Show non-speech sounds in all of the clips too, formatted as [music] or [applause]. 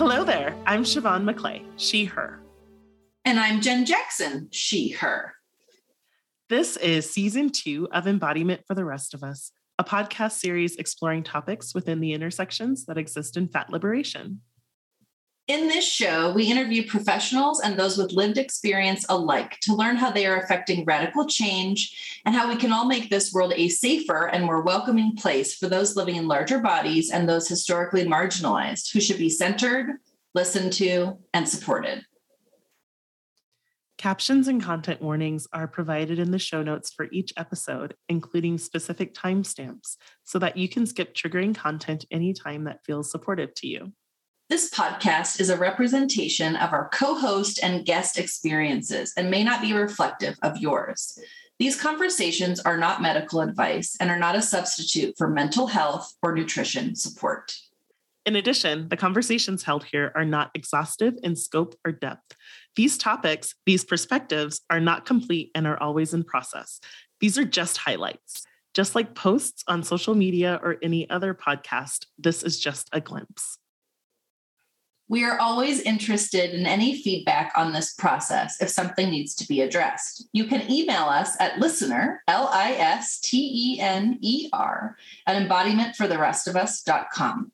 Hello there. I'm Siobhan McClay, she, her. And I'm Jen Jackson, she, her. This is season two of Embodiment for the Rest of Us, a podcast series exploring topics within the intersections that exist in fat liberation. In this show, we interview professionals and those with lived experience alike to learn how they are affecting radical change and how we can all make this world a safer and more welcoming place for those living in larger bodies and those historically marginalized who should be centered, listened to, and supported. Captions and content warnings are provided in the show notes for each episode, including specific timestamps, so that you can skip triggering content anytime that feels supportive to you. This podcast is a representation of our co host and guest experiences and may not be reflective of yours. These conversations are not medical advice and are not a substitute for mental health or nutrition support. In addition, the conversations held here are not exhaustive in scope or depth. These topics, these perspectives are not complete and are always in process. These are just highlights. Just like posts on social media or any other podcast, this is just a glimpse. We are always interested in any feedback on this process if something needs to be addressed. You can email us at listener, L I S T E N E R, at embodimentfortherestofus.com.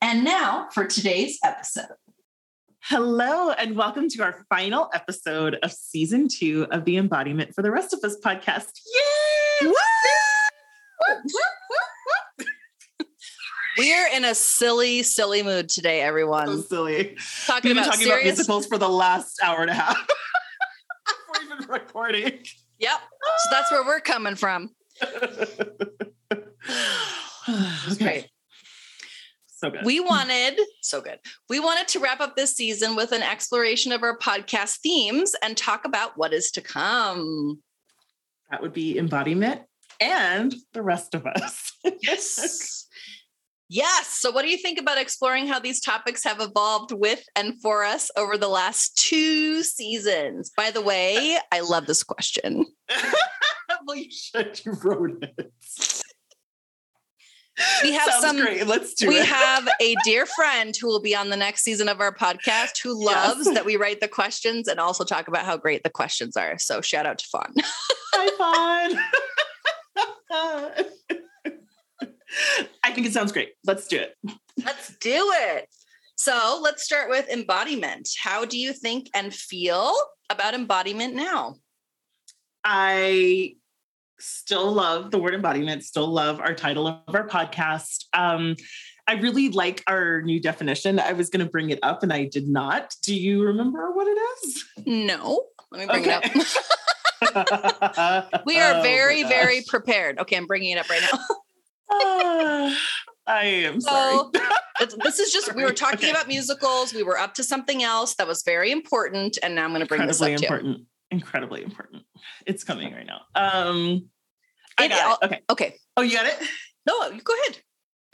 And now for today's episode. Hello, and welcome to our final episode of season two of the Embodiment for the Rest of Us podcast. Yay! We're in a silly, silly mood today, everyone. So silly. Talking We've been about talking serious. about musicals for the last hour and a half. [laughs] Before even recording. Yep. So that's where we're coming from. [sighs] okay. Great. So good. We wanted, so good. We wanted to wrap up this season with an exploration of our podcast themes and talk about what is to come. that would be embodiment and the rest of us. Yes. [laughs] Yes. So, what do you think about exploring how these topics have evolved with and for us over the last two seasons? By the way, [laughs] I love this question. [laughs] well, you should. You wrote it. We have Sounds some great. Let's do we it. have [laughs] a dear friend who will be on the next season of our podcast who Yes. loves that we write the questions and also talk about how great the questions are. So shout out to Fawn. High five. I think it sounds great. Let's do it. let's do it. So let's start with embodiment. How do you think and feel about embodiment now? I still love the word embodiment, still love our title of our podcast. Um, I really like our new definition. I was going to bring it up and I did not. Do you remember what it is? No. Let me bring it up. [laughs] we are [laughs] Oh very, very prepared. Okay, I'm bringing it up right now. [laughs] [laughs] I am sorry. So, It's- this is [laughs] just we were talking Okay. about musicals. We were up to something else that was very important, and now I'm going to bring this up incredibly too. important. Incredibly important. It's coming right now. Um, I It- got it. Okay. Okay, Oh, you got it. no, you go ahead.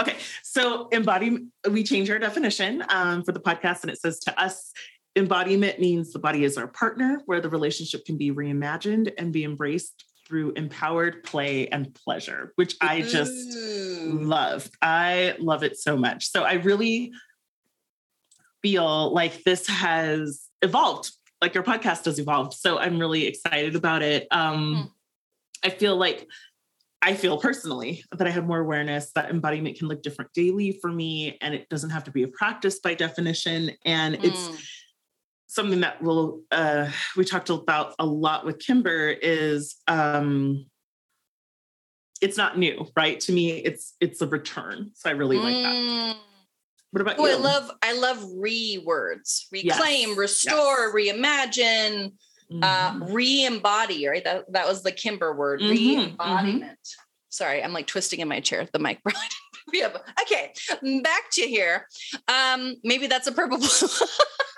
Okay, so embodiment, we change our definition um, for the podcast, and it says to us, embodiment means the body is our partner, where the relationship can be reimagined and be embraced through empowered play and pleasure, which I just Ooh. love. I love it so much. So I really feel like this has evolved, like your podcast has evolved. So I'm really excited about it. Um, I feel like I feel personally that I have more awareness that embodiment can look different daily for me, and it doesn't have to be a practice by definition. And it's Mm. Something that will uh, we talked about a lot with Kimber is um, it's not new, right? To me, it's it's a return. So I really like that. Mm. What about Oh, you? I love I love re words, reclaim, Yes, restore, reimagine, uh, Mhm. re-embody. Right, that that was the Kimber word, Mhm, re-embodiment. Sorry, I'm like twisting in my chair. The mic. probably didn't [laughs] up. okay, back to here. Um, maybe that's a purple. [laughs]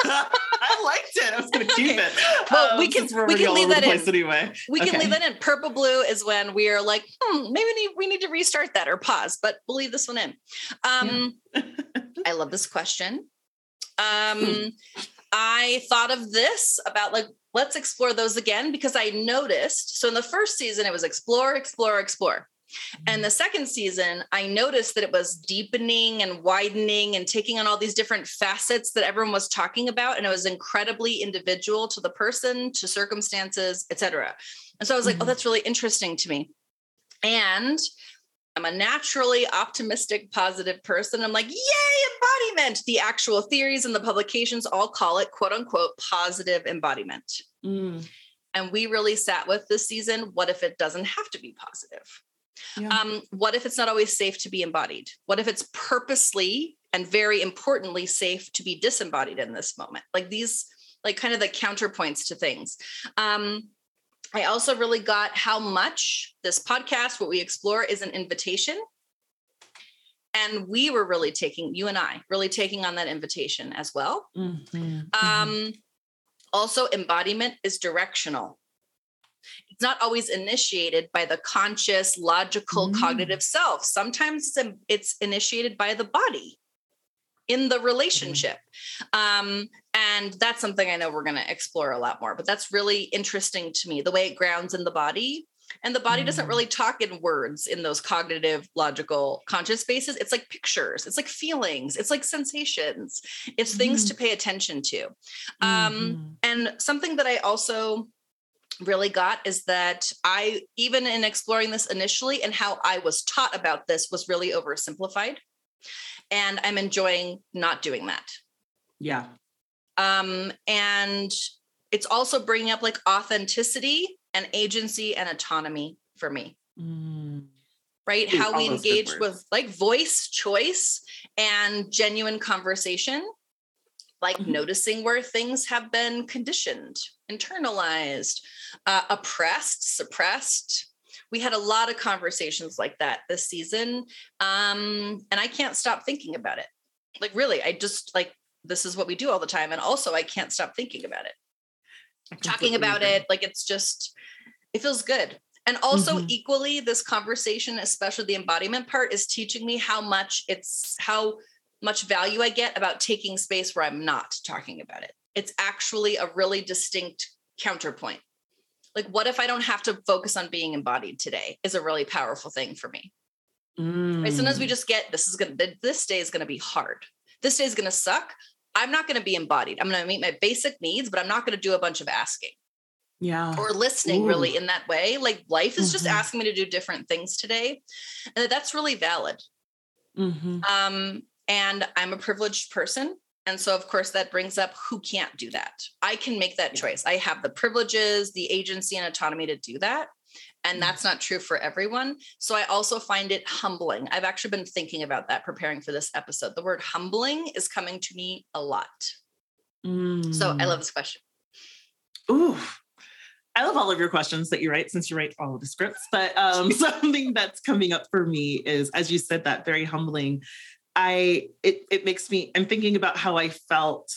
[laughs] I liked it. I was going to keep Okay. it. Well, we Um, can- we're we can leave that in. anyway. we can Okay. leave that in. Purple blue is when we are like, hmm, maybe we need, we need to restart that or pause, but we'll leave this one in. Um, [laughs] I love this question. Um, Hmm. I thought of this about like, let's explore those again because I noticed. So in the first season, it was explore, explore, explore. And the second season, I noticed that it was deepening and widening and taking on all these different facets that everyone was talking about. And it was incredibly individual to the person, to circumstances, etc. And so I was like, oh, mm-hmm. that's really interesting to me. And I'm a naturally optimistic, positive person. I'm like, yay, embodiment. The actual theories and the publications all call it quote unquote positive embodiment. Mm. And we really sat with this season what if it doesn't have to be positive? Yeah. Um, what if it's not always safe to be embodied? What if it's purposely and very importantly safe to be disembodied in this moment? Like these, like kind of the counterpoints to things. Um, I also really got how much this podcast, what we explore, is an invitation. And we were really taking, you and I, really taking on that invitation as well. Mm-hmm. mm-hmm. Um, also, embodiment is directional. It's not always initiated by the conscious, logical, mm. cognitive self. Sometimes it's initiated by the body in the relationship. Um, and that's something I know we're going to explore a lot more, but that's really interesting to me the way it grounds in the body. And the body mm. doesn't really talk in words in those cognitive, logical, conscious spaces. It's like pictures, it's like feelings, it's like sensations, it's mm. things to pay attention to. Um, mm-hmm. and something that I also really got is that I, even in exploring this initially and how I was taught about this, was really oversimplified. And i'm enjoying not doing that. Yeah. Um and it's also bringing up like authenticity and agency and autonomy for me. Mm. right? Ooh, how we engage with like voice choice and genuine conversation like mm-hmm. noticing where things have been conditioned internalized uh, oppressed suppressed we had a lot of conversations like that this season um, and i can't stop thinking about it like really i just like this is what we do all the time and also i can't stop thinking about it talking about agree. it like it's just it feels good and also mm-hmm. equally this conversation especially the embodiment part is teaching me how much it's how much value i get about taking space where i'm not talking about it it's actually a really distinct counterpoint like what if i don't have to focus on being embodied today is a really powerful thing for me mm. right sometimes we mm. just get this is gonna this day is gonna be hard this day is gonna suck i'm not gonna be embodied i'm gonna meet my basic needs but i'm not gonna do a bunch of asking yeah or listening Ooh. really in that way like life is mm-hmm. just asking me to do different things today and that's really valid mm-hmm. um and i'm a privileged person and so, of course, that brings up who can't do that. I can make that choice. I have the privileges, the agency, and autonomy to do that. And mm. that's not true for everyone. So I also find it humbling. I've actually been thinking about that preparing for this episode. The word humbling is coming to me a lot. Mm. So I love mm. this question. Ooh, I love all of your questions that you write since you write all of the scripts. But um, [laughs] something that's coming up for me is, as you said, that very humbling I it it makes me I'm thinking about how I felt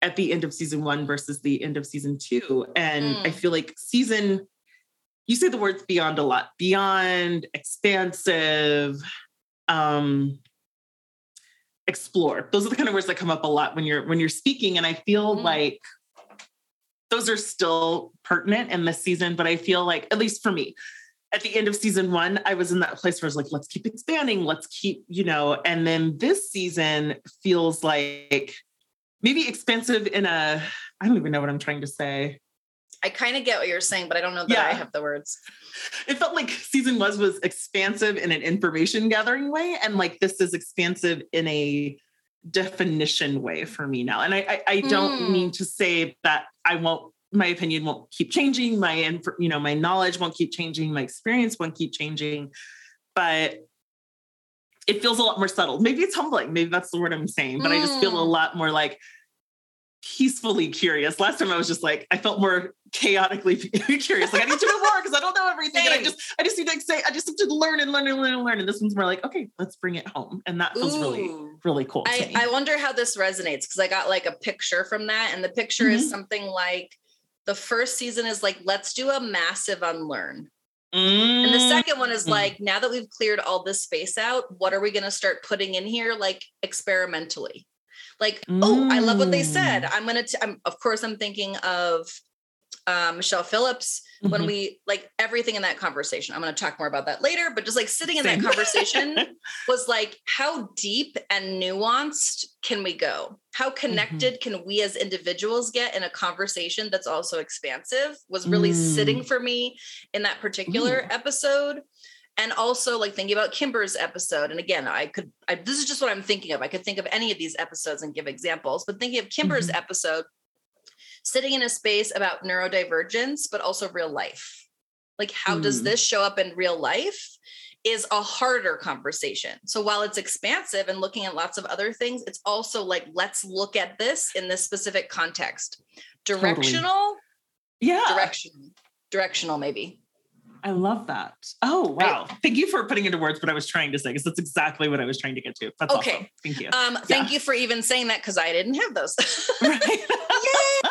at the end of season one versus the end of season two. And mm. I feel like season, you say the words beyond a lot, beyond, expansive, um, explore. Those are the kind of words that come up a lot when you're when you're speaking. And I feel mm. like those are still pertinent in this season, but I feel like, at least for me, at the end of season one, I was in that place where I was like, let's keep expanding, let's keep, you know, and then this season feels like maybe expensive in a, I don't even know what I'm trying to say. I kind of get what you're saying, but I don't know that yeah. I have the words. It felt like season was was expansive in an information gathering way, and like this is expansive in a definition way for me now. And I I, I don't mm. mean to say that I won't my opinion won't keep changing my you know my knowledge won't keep changing my experience won't keep changing but it feels a lot more subtle maybe it's humbling maybe that's the word i'm saying but mm. i just feel a mm. lot more like peacefully curious last time i was just like i felt more chaotically [laughs] curious like i need to know more because i don't know everything and i just i just need to say i just need to learn and learn and learn and learn and this one's more like okay let's bring it home and that feels Ooh. really really cool I, I wonder how this resonates because i got like a picture from that and the picture mm-hmm. is something like the first season is like, let's do a massive unlearn. Mm. And the second one is mm. like, now that we've cleared all this space out, what are we going to start putting in here, like experimentally? Like, mm. oh, I love what they said. Mm. I'm going to, I'm, of course, I'm thinking of um, Michelle Phillips, Mhm. when we like everything in that conversation. I'm going to talk more about that later, but just like sitting in Same. that [laughs] conversation was like, how deep and nuanced can we go? How connected can we as individuals get in a conversation that's also expansive? Was really Mm. sitting for me in that particular episode. And also like thinking about Kimber's episode. And again, I could, I, this is just what I'm thinking of. I could think of any of these episodes and give examples, but thinking of Kimber's Mhm. episode, sitting in a space about neurodivergence, but also real life. Like, how does Mm. this show up in real life? Is a harder conversation. So while it's expansive and looking at lots of other things, it's also like, let's look at this in this specific context. Totally. Directional, yeah. directional, directional, maybe. I love that. Oh, wow. Thank you for putting into words what I was trying to say because that's exactly what I was trying to get to. That's Okay. awesome. Thank you. Um, thank you for even saying that because I didn't have those. [laughs] right. [laughs]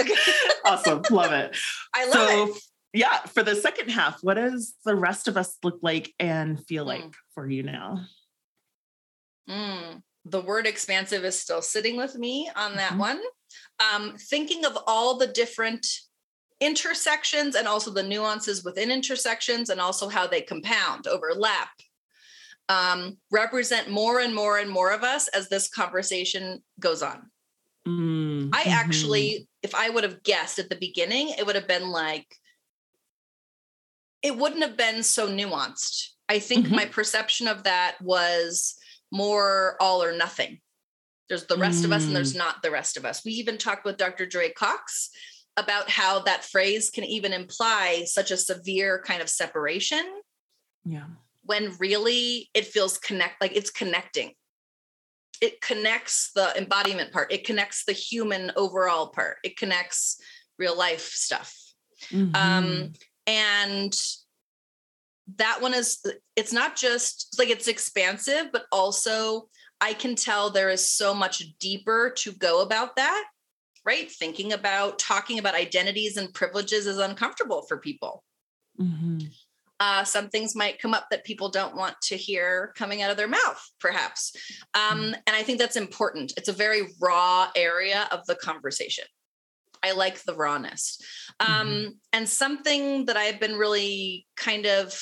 yes. [laughs] Okay. awesome. Love it. [laughs] I love so, it. yeah, for the second half, what does the rest of us look like and feel Mm. like for you now? Mm, the word expansive is still sitting with me on that Mhm. one. Um, thinking of all the different intersections and also the nuances within intersections and also how they compound, overlap, um, represent more and more and more of us as this conversation goes on. Mm, I mhm. actually, if I would have guessed at the beginning, it would have been like, it wouldn't have been so nuanced. I think Mhm. my perception of that was more all or nothing. There's the rest of us and there's not the rest of us. We even talked with Dr. Joy Cox about how that phrase can even imply such a severe kind of separation yeah. when really it feels connect like it's connecting it connects the embodiment part. It connects the human overall part. It connects real life stuff. Mhm. um and that one is it's not just like it's expansive but also i can tell there is so much deeper to go about that right? Thinking about talking about identities and privileges is uncomfortable for people. Mhm. Uh, some things might come up that people don't want to hear coming out of their mouth, perhaps. Um, and I think that's important. It's a very raw area of the conversation. I like the rawness. Um, And something that I've been really kind of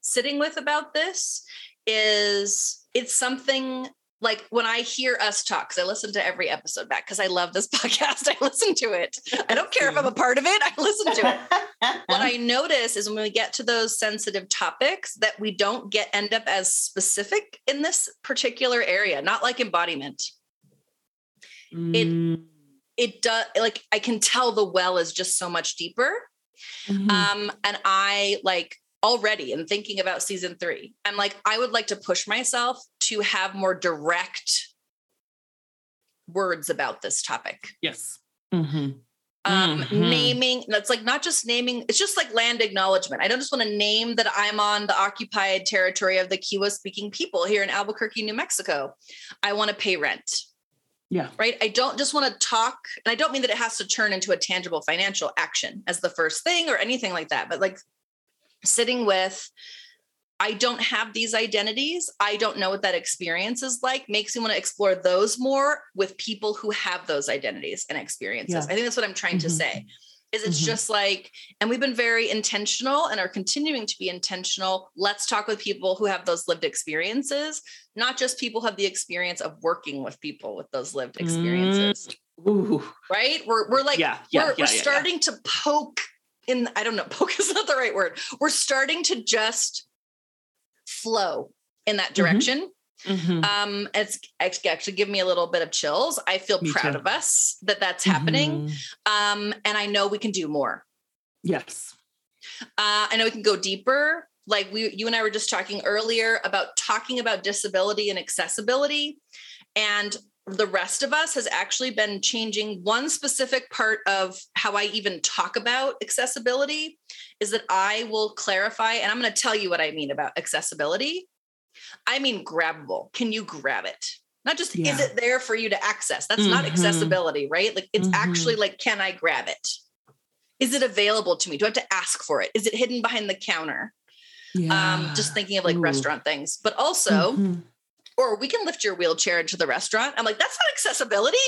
sitting with about this is it's something like when I hear us talk, because I listen to every episode back because I love this [laughs] podcast. I listen to it. I don't care if I'm a part of it, I listen to it what I [laughs] notice is when we get to those sensitive topics that we don't get end up as specific in this particular area, not like embodiment. Mm, It does like I can tell the well is just so much deeper. mhm. Um, and I like already in thinking about season three, I'm like, I would like to push myself to have more direct words about this topic. yes. Mhm. um Mhm. naming that's like not just naming it's just like land acknowledgement i don't just want to name that i'm on the occupied territory of the Tiwa speaking people here in albuquerque new mexico i want to pay rent Yeah. right i don't just want to talk and i don't mean that it has to turn into a tangible financial action as the first thing or anything like that but like sitting with I don't have these identities. I don't know what that experience is like. Makes me want to explore those more with people who have those identities and experiences. Yeah. I think that's what I'm trying to Mhm. say. Is it's Mhm. just like, and we've been very intentional and are continuing to be intentional. Let's talk with people who have those lived experiences, not just people who have the experience of working with people with those lived experiences. Ooh. Right? We're we're like yeah. Yeah. we're, yeah, we're starting to poke in i don't know [laughs] poke is not the right word we're starting to just flow in that Mhm. direction Mhm. um it's actually actually give me a little bit of chills i feel Me proud too. of us that that's happening Mhm. um and i know we can do more Yes. uh, I know we can go deeper. Like we, you and I were just talking earlier about talking about disability and accessibility, and the rest of us has actually been changing one specific part of how I even talk about accessibility. Is that I will clarify, and I'm going to tell you what I mean about accessibility. I mean grabbable. Can you grab it? Not just is it there for you to access? That's not Mhm. accessibility, right? Like it's Mhm. actually like, can I grab it? Is it available to me? Do I have to ask for it? Is it hidden behind the counter? Um, just thinking of like Ooh. restaurant things, but also, Mhm. or we can lift your wheelchair into the restaurant. I'm like, that's not accessibility.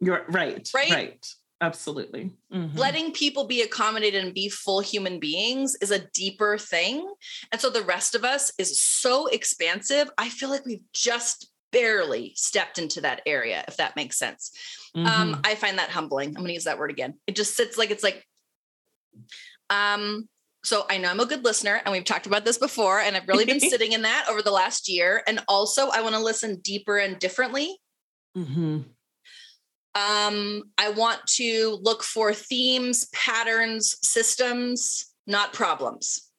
You're right. Right? Right. Absolutely. Mm-hmm. Letting people be accommodated and be full human beings is a deeper thing. And so the rest of us is so expansive. I feel like we've just barely stepped into that area, if that makes sense. Um, mm-hmm. Um, I find that humbling. I'm going to use that word again. It just sits like it's like, um, so I know I'm a good listener, and we've talked about this before, and I've really been [laughs] sitting in that over the last year. And also, I want to listen deeper and differently. Mm-hmm. Um, I want to look for themes, patterns, systems, not problems.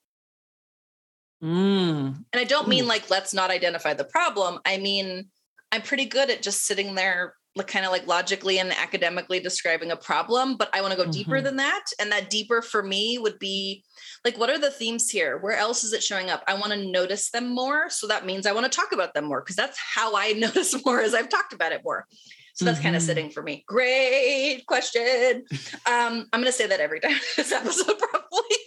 Mm. And I don't mean like let's not identify the problem. I mean, I'm pretty good at just sitting there like kind of like logically and academically describing a problem, but I want to go mm-hmm. deeper than that. And that deeper for me would be like, what are the themes here? Where else is it showing up? I want to notice them more. So that means I want to talk about them more because that's how I [laughs] notice more as I've talked about it more. So that's mm-hmm. kind of sitting for me. Great question. Um, I'm going to say that every time [laughs] this episode, probably.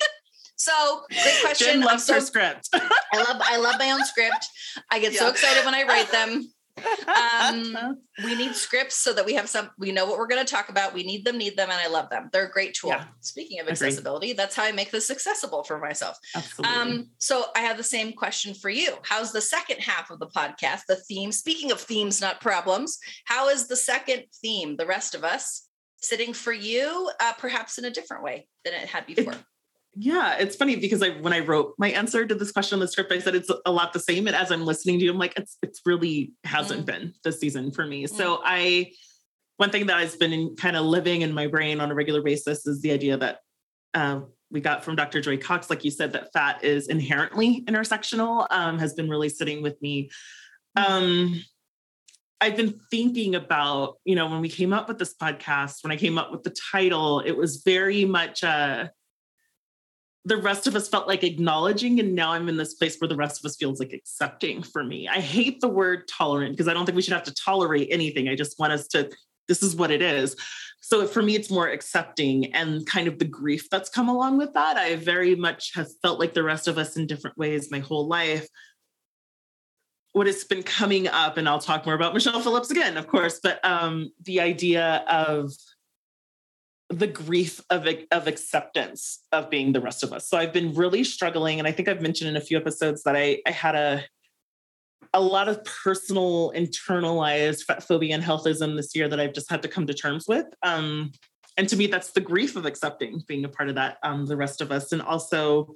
so great question. Jen loves so, her script. I love I love my own script. I get yeah. so excited when I write them um, [laughs] we need scripts so that we have some, we know what we're going to talk about. We need them, need them, and I love them. They're a great tool. Yeah. Speaking of accessibility, Agreed. that's how I make this accessible for myself. Absolutely. Um, so I have the same question for you. How's the second half of the podcast, the theme? Speaking of themes, not problems, how is the second theme, the rest of us, sitting for you, uh, perhaps in a different way than it had before? It, yeah, it's funny because I when I wrote my answer to this question on the script, I said it's a lot the same. And as I'm listening to you, I'm like, it's it's really hasn't mm. been this season for me. Mm. So I one thing that has been kind of living in my brain on a regular basis is the idea that uh, we got from Dr. Joy Cox, like you said, that fat is inherently intersectional, um, has been really sitting with me. Um, I've been thinking about, you know, when we came up with this podcast, when I came up with the title, it was very much a the rest of us felt like acknowledging and now i'm in this place where the rest of us feels like accepting for me. I hate the word tolerant because i don't think we should have to tolerate anything. I just want us to this is what it is. So for me it's more accepting and kind of the grief that's come along with that. I very much have felt like the rest of us in different ways my whole life. What has been coming up and i'll talk more about michelle phillips again of course but um the idea of the grief of, of acceptance of being the rest of us. So I've been really struggling. And I think I've mentioned in a few episodes that I, I had a, a lot of personal internalized fat phobia and healthism this year that I've just had to come to terms with. Um, and to me, that's the grief of accepting being a part of that, um, the rest of us. And also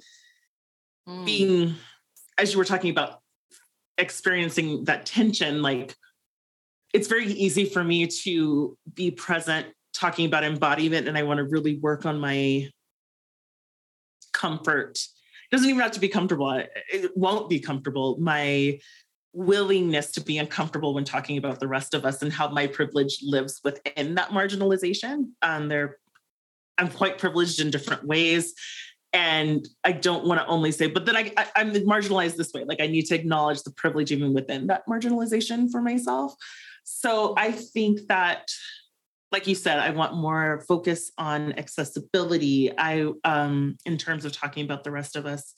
mm. being, as you were talking about experiencing that tension, like it's very easy for me to be present talking about embodiment and I want to really work on my comfort. It doesn't even have to be comfortable. It won't be comfortable. My willingness to be uncomfortable when talking about the rest of us and how my privilege lives within that marginalization. Um, there, I'm quite privileged in different ways. And I don't want to only say, but then I, I, I'm marginalized this way. Like I need to acknowledge the privilege even within that marginalization for myself. So I think that like you said, I want more focus on accessibility. I, um, in terms of talking about the rest of us,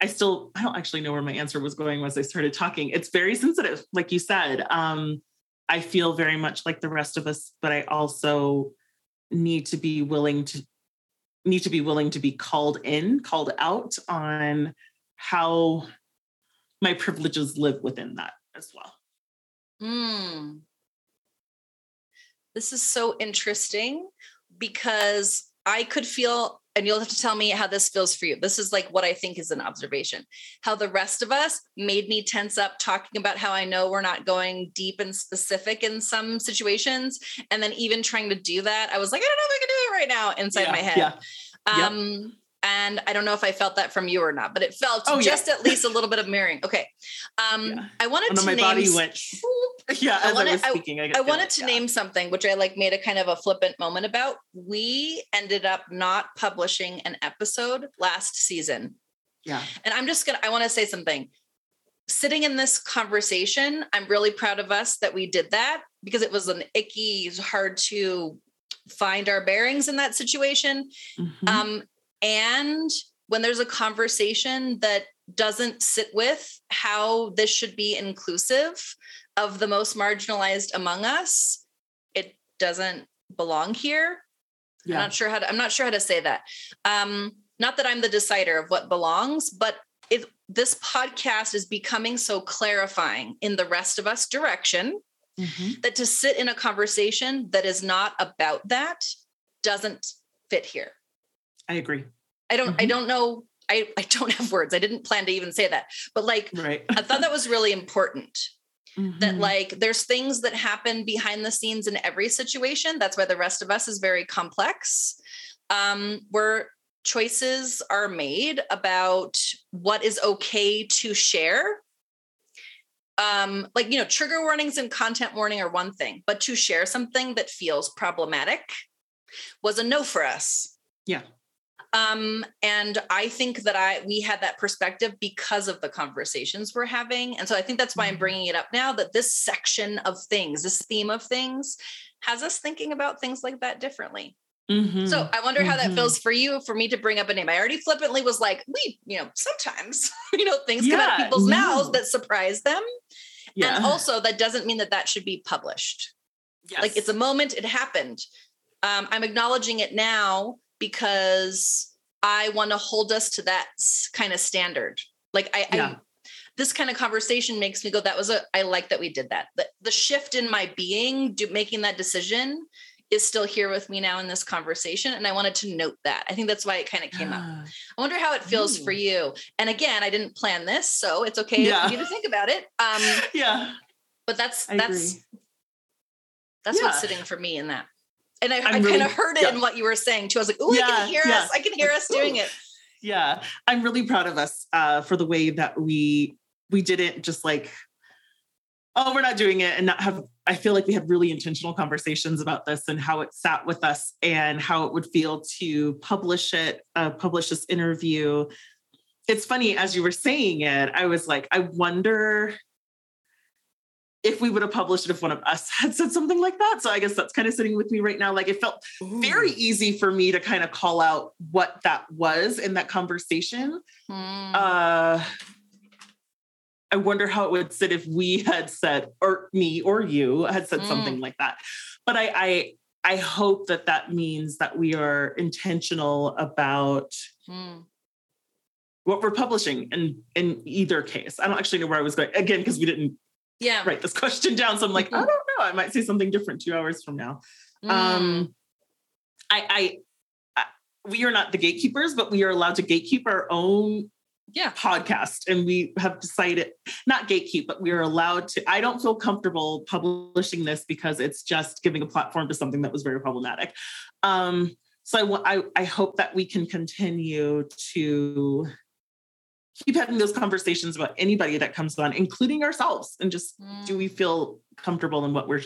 I still, I don't actually know where my answer was going as I started talking. It's very sensitive, like you said. Um, I feel very much like the rest of us, but I also need to be willing to need to be willing to be called in, called out on how my privileges live within that as well. Mm, this is so interesting because I could feel, and you'll have to tell me how this feels for you. This is like what I think is an observation. How the rest of us made me tense up talking about how I know we're not going deep and specific in some situations. And then even trying to do that, I was like, I don't know if I can do it right now inside yeah, my head. Yeah. Um, yep. And I don't know if I felt that from you or not, but it felt oh, just yeah. at least a little bit of mirroring. Okay. Um, yeah. I wanted oh, to my name, body went. [laughs] yeah, as I, wanted, I was speaking, I, I wanted to yeah. name something which I like made a kind of a flippant moment about. We ended up not publishing an episode last season. Yeah. And I'm just gonna I want to say something. Sitting in this conversation, I'm really proud of us that we did that because it was an icky, hard to find our bearings in that situation. Mm-hmm. Um, and when there's a conversation that doesn't sit with how this should be inclusive of the most marginalized among us, it doesn't belong here. Yeah. I'm not sure how to, I'm not sure how to say that. Um, not that I'm the decider of what belongs, but it, this podcast is becoming so clarifying in the rest of us direction mm-hmm. that to sit in a conversation that is not about that doesn't fit here. I agree. I don't, mm-hmm. I don't know. I, I don't have words. I didn't plan to even say that, but like, right. I thought that was really important Mm-hmm. That like there's things that happen behind the scenes in every situation. That's why the rest of us is very complex. Um, where choices are made about what is okay to share. Um, like you know, trigger warnings and content warning are one thing, but to share something that feels problematic was a no for us. Yeah. Um, and I think that I we had that perspective because of the conversations we're having, and so I think that's why I'm mm-hmm. bringing it up now. That this section of things, this theme of things, has us thinking about things like that differently. Mm-hmm. So I wonder how mm-hmm. that feels for you. For me to bring up a name, I already flippantly was like, "We, you know, sometimes [laughs] you know things yeah, come out of people's no. mouths that surprise them." Yeah. And also, that doesn't mean that that should be published. Yes. Like it's a moment, it happened. Um, I'm acknowledging it now because I want to hold us to that kind of standard. Like I, yeah. I this kind of conversation makes me go, that was a, I like that we did that. The, the shift in my being, do, making that decision is still here with me now in this conversation. And I wanted to note that. I think that's why it kind of came up. I wonder how it feels Ooh. for you. And again, I didn't plan this, so it's okay yeah. for you to think about it. Um, [laughs] yeah. But that's, I that's, agree. that's yeah. what's sitting for me in that. And I, I kind of heard it yeah. in what you were saying too. I was like, oh, yeah, I can hear yeah. us. I can hear us doing it. Yeah. I'm really proud of us uh, for the way that we we didn't just like, oh, we're not doing it and not have I feel like we had really intentional conversations about this and how it sat with us and how it would feel to publish it, uh, publish this interview. It's funny as you were saying it, I was like, I wonder if we would have published it if one of us had said something like that. So I guess that's kind of sitting with me right now. Like it felt Ooh. very easy for me to kind of call out what that was in that conversation. Mm. Uh, I wonder how it would sit if we had said, or me or you had said mm. something like that. But I, I, I hope that that means that we are intentional about mm. what we're publishing in in either case. I don't actually know where I was going again because we didn't yeah. Write this question down. So i'm like mm-hmm. i don't know. I might say something different two hours from now. Mm. um I, I i we are not the gatekeepers but we are allowed to gatekeep our own yeah. podcast and we have decided not gatekeep but we are allowed to i don't feel comfortable publishing this because it's just giving a platform to something that was very problematic. Um so i i, I hope that we can continue to keep having those conversations about anybody that comes on, including ourselves, and just mm. do we feel comfortable in what we're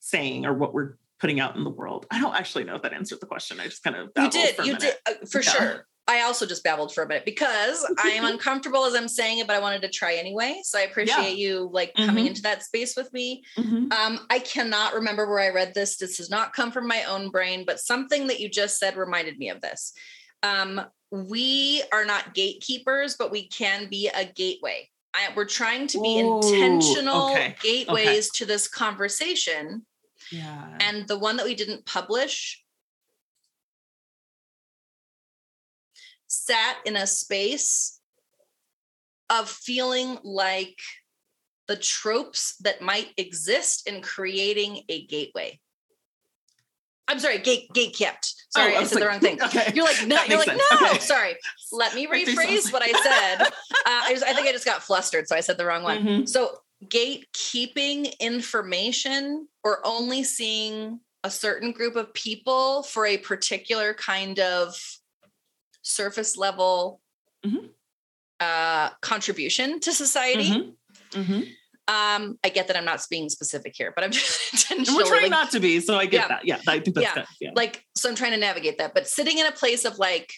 saying or what we're putting out in the world? I don't actually know if that answered the question. I just kind of you did, you did uh, for yeah. sure. I also just babbled for a minute because I am [laughs] uncomfortable as I'm saying it, but I wanted to try anyway. So I appreciate yeah. you like mm-hmm. coming into that space with me. Mm-hmm. Um, I cannot remember where I read this. This does not come from my own brain, but something that you just said reminded me of this. Um, we are not gatekeepers, but we can be a gateway. I, we're trying to be Ooh, intentional okay, gateways okay. to this conversation. Yeah. And the one that we didn't publish sat in a space of feeling like the tropes that might exist in creating a gateway. I'm sorry, gate gate kept. Sorry, oh, I, I said like, the wrong thing. [laughs] Okay. You're like, no, you're like, sense. no, okay. sorry. Let me [laughs] rephrase what I said. Uh, I, just, I think I just got flustered, so I said the wrong one. Mm-hmm. So gatekeeping information or only seeing a certain group of people for a particular kind of surface level mm-hmm. uh, contribution to society. Mm-hmm. Um, I get that I'm not being specific here, but I'm [laughs] just intentionally. we're trying like, not to be, so I get yeah. that. Yeah, I think that's yeah. Yeah. Like, so I'm trying to navigate that, but sitting in a place of like,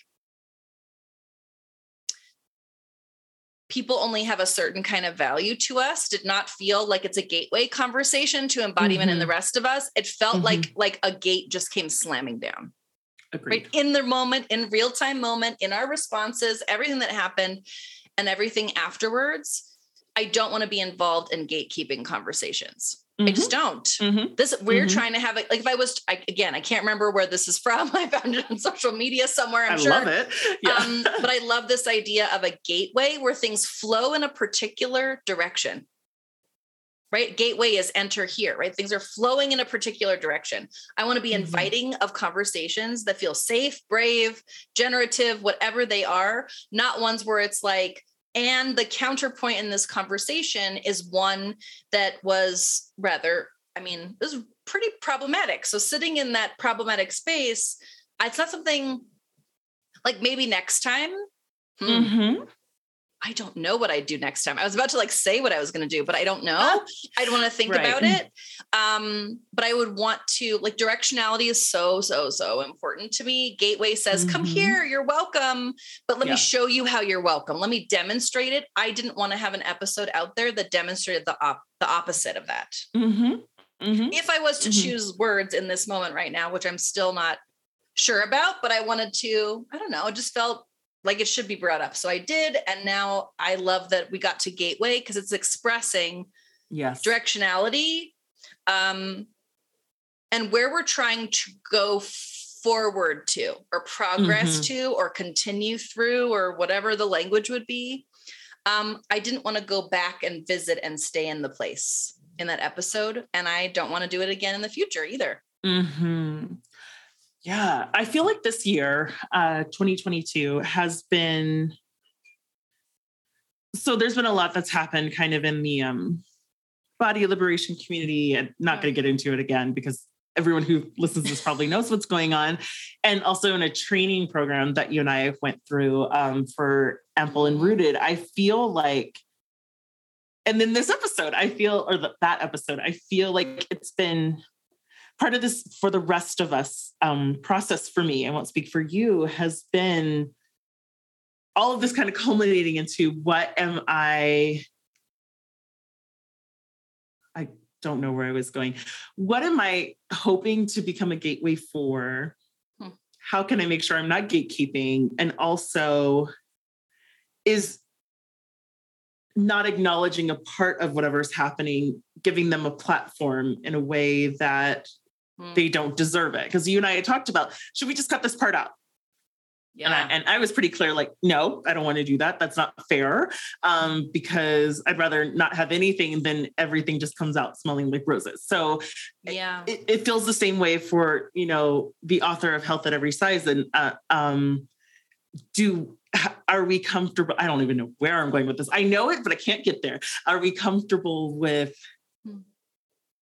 people only have a certain kind of value to us did not feel like it's a gateway conversation to embodiment mm-hmm. in the rest of us it felt mm-hmm. like like a gate just came slamming down Agreed. right in the moment in real time moment in our responses everything that happened and everything afterwards I don't want to be involved in gatekeeping conversations. I just don't. Mhm. This we're Mhm. trying to have it. Like if I was I, again, I can't remember where this is from. [laughs] I found it on social media somewhere. I'm I sure. love it. Yeah. Um, [laughs] but I love this idea of a gateway where things flow in a particular direction. Right? Gateway is enter here, right? Things are flowing in a particular direction. I want to be Mhm. inviting of conversations that feel safe, brave, generative, whatever they are, not ones where it's like, and the counterpoint in this conversation is one that was rather, I mean, it was pretty problematic. So sitting in that problematic space, it's not something like maybe next time. Hmm, Mhm. I don't know what I'd do next time. I was about to like say what I was going to do, but I don't know. I'd want to think Right. about it. Um, but I would want to like directionality is so, so, so important to me. Gateway says, come Mhm. here, you're welcome. But let Yeah. me show you how you're welcome. Let me demonstrate it. I didn't want to have an episode out there that demonstrated the op- the opposite of that. Mhm. Mhm. If I was to Mhm. choose words in this moment right now, which I'm still not sure about, but I wanted to, I don't know, it just felt like it should be brought up. So I did. And now I love that we got to Gateway because it's expressing Yes. directionality um, and where we're trying to go forward to or progress Mhm. to or continue through or whatever the language would be. Um, I didn't want to go back and visit and stay in the place in that episode. And I don't want to do it again in the future either. hmm Yeah, I feel like this year, uh, 2022, has been. So there's been a lot that's happened kind of in the um, body liberation community. I'm not going to get into it again because everyone who listens to this probably knows what's going on. And also in a training program that you and I went through um, for Ample and Rooted, I feel like and then this episode i feel or the, that episode i feel like it's been part of this for the rest of us um, process for me i won't speak for you has been all of this kind of culminating into what am i i don't know where i was going. What am i hoping to become a gateway for? Hmm. how can i make sure i'm not gatekeeping? And also is not acknowledging a part of whatever's happening, giving them a platform in a way that They don't deserve it. Because you and I had talked about, should we just cut this part out? Yeah. And, I, and I was pretty clear, like, no, I don't want to do that. That's not fair. Um, because I'd rather not have anything than everything just comes out smelling like roses. So yeah. it, it feels the same way for you know the author of health at every size and uh, um do are we comfortable i don't even know where i'm going with this i know it but i can't get there are we comfortable with.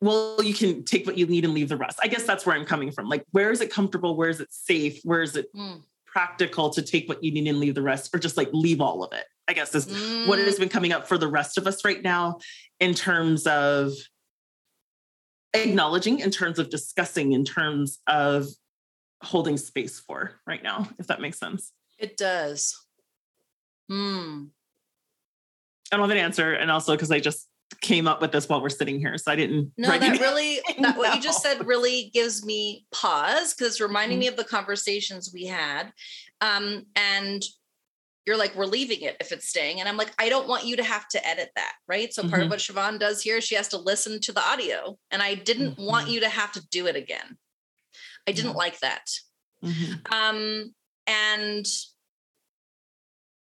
Well you can take what you need and leave the rest i guess that's where i'm coming from like where is it comfortable where is it safe where is it Mm. practical to take what you need and leave the rest or just like leave all of it i guess is what Mm. has been coming up for the rest of us right now in terms of acknowledging, in terms of discussing, in terms of holding space for right now, if that makes sense. It does. Hmm. I don't have an answer. And also because I just came up with this while we're sitting here. So I didn't. No, that really that what you just [laughs] said really gives me pause because it's reminding Mhm. me of the conversations we had. Um, and you're like, we're leaving it if it's staying. And I'm like, I don't want you to have to edit that, right? So part of Mhm. what Siobhan does here, she has to listen to the audio. And I didn't want Mhm. you to have to do it again. I didn't Yeah. like that. Mhm. Um, and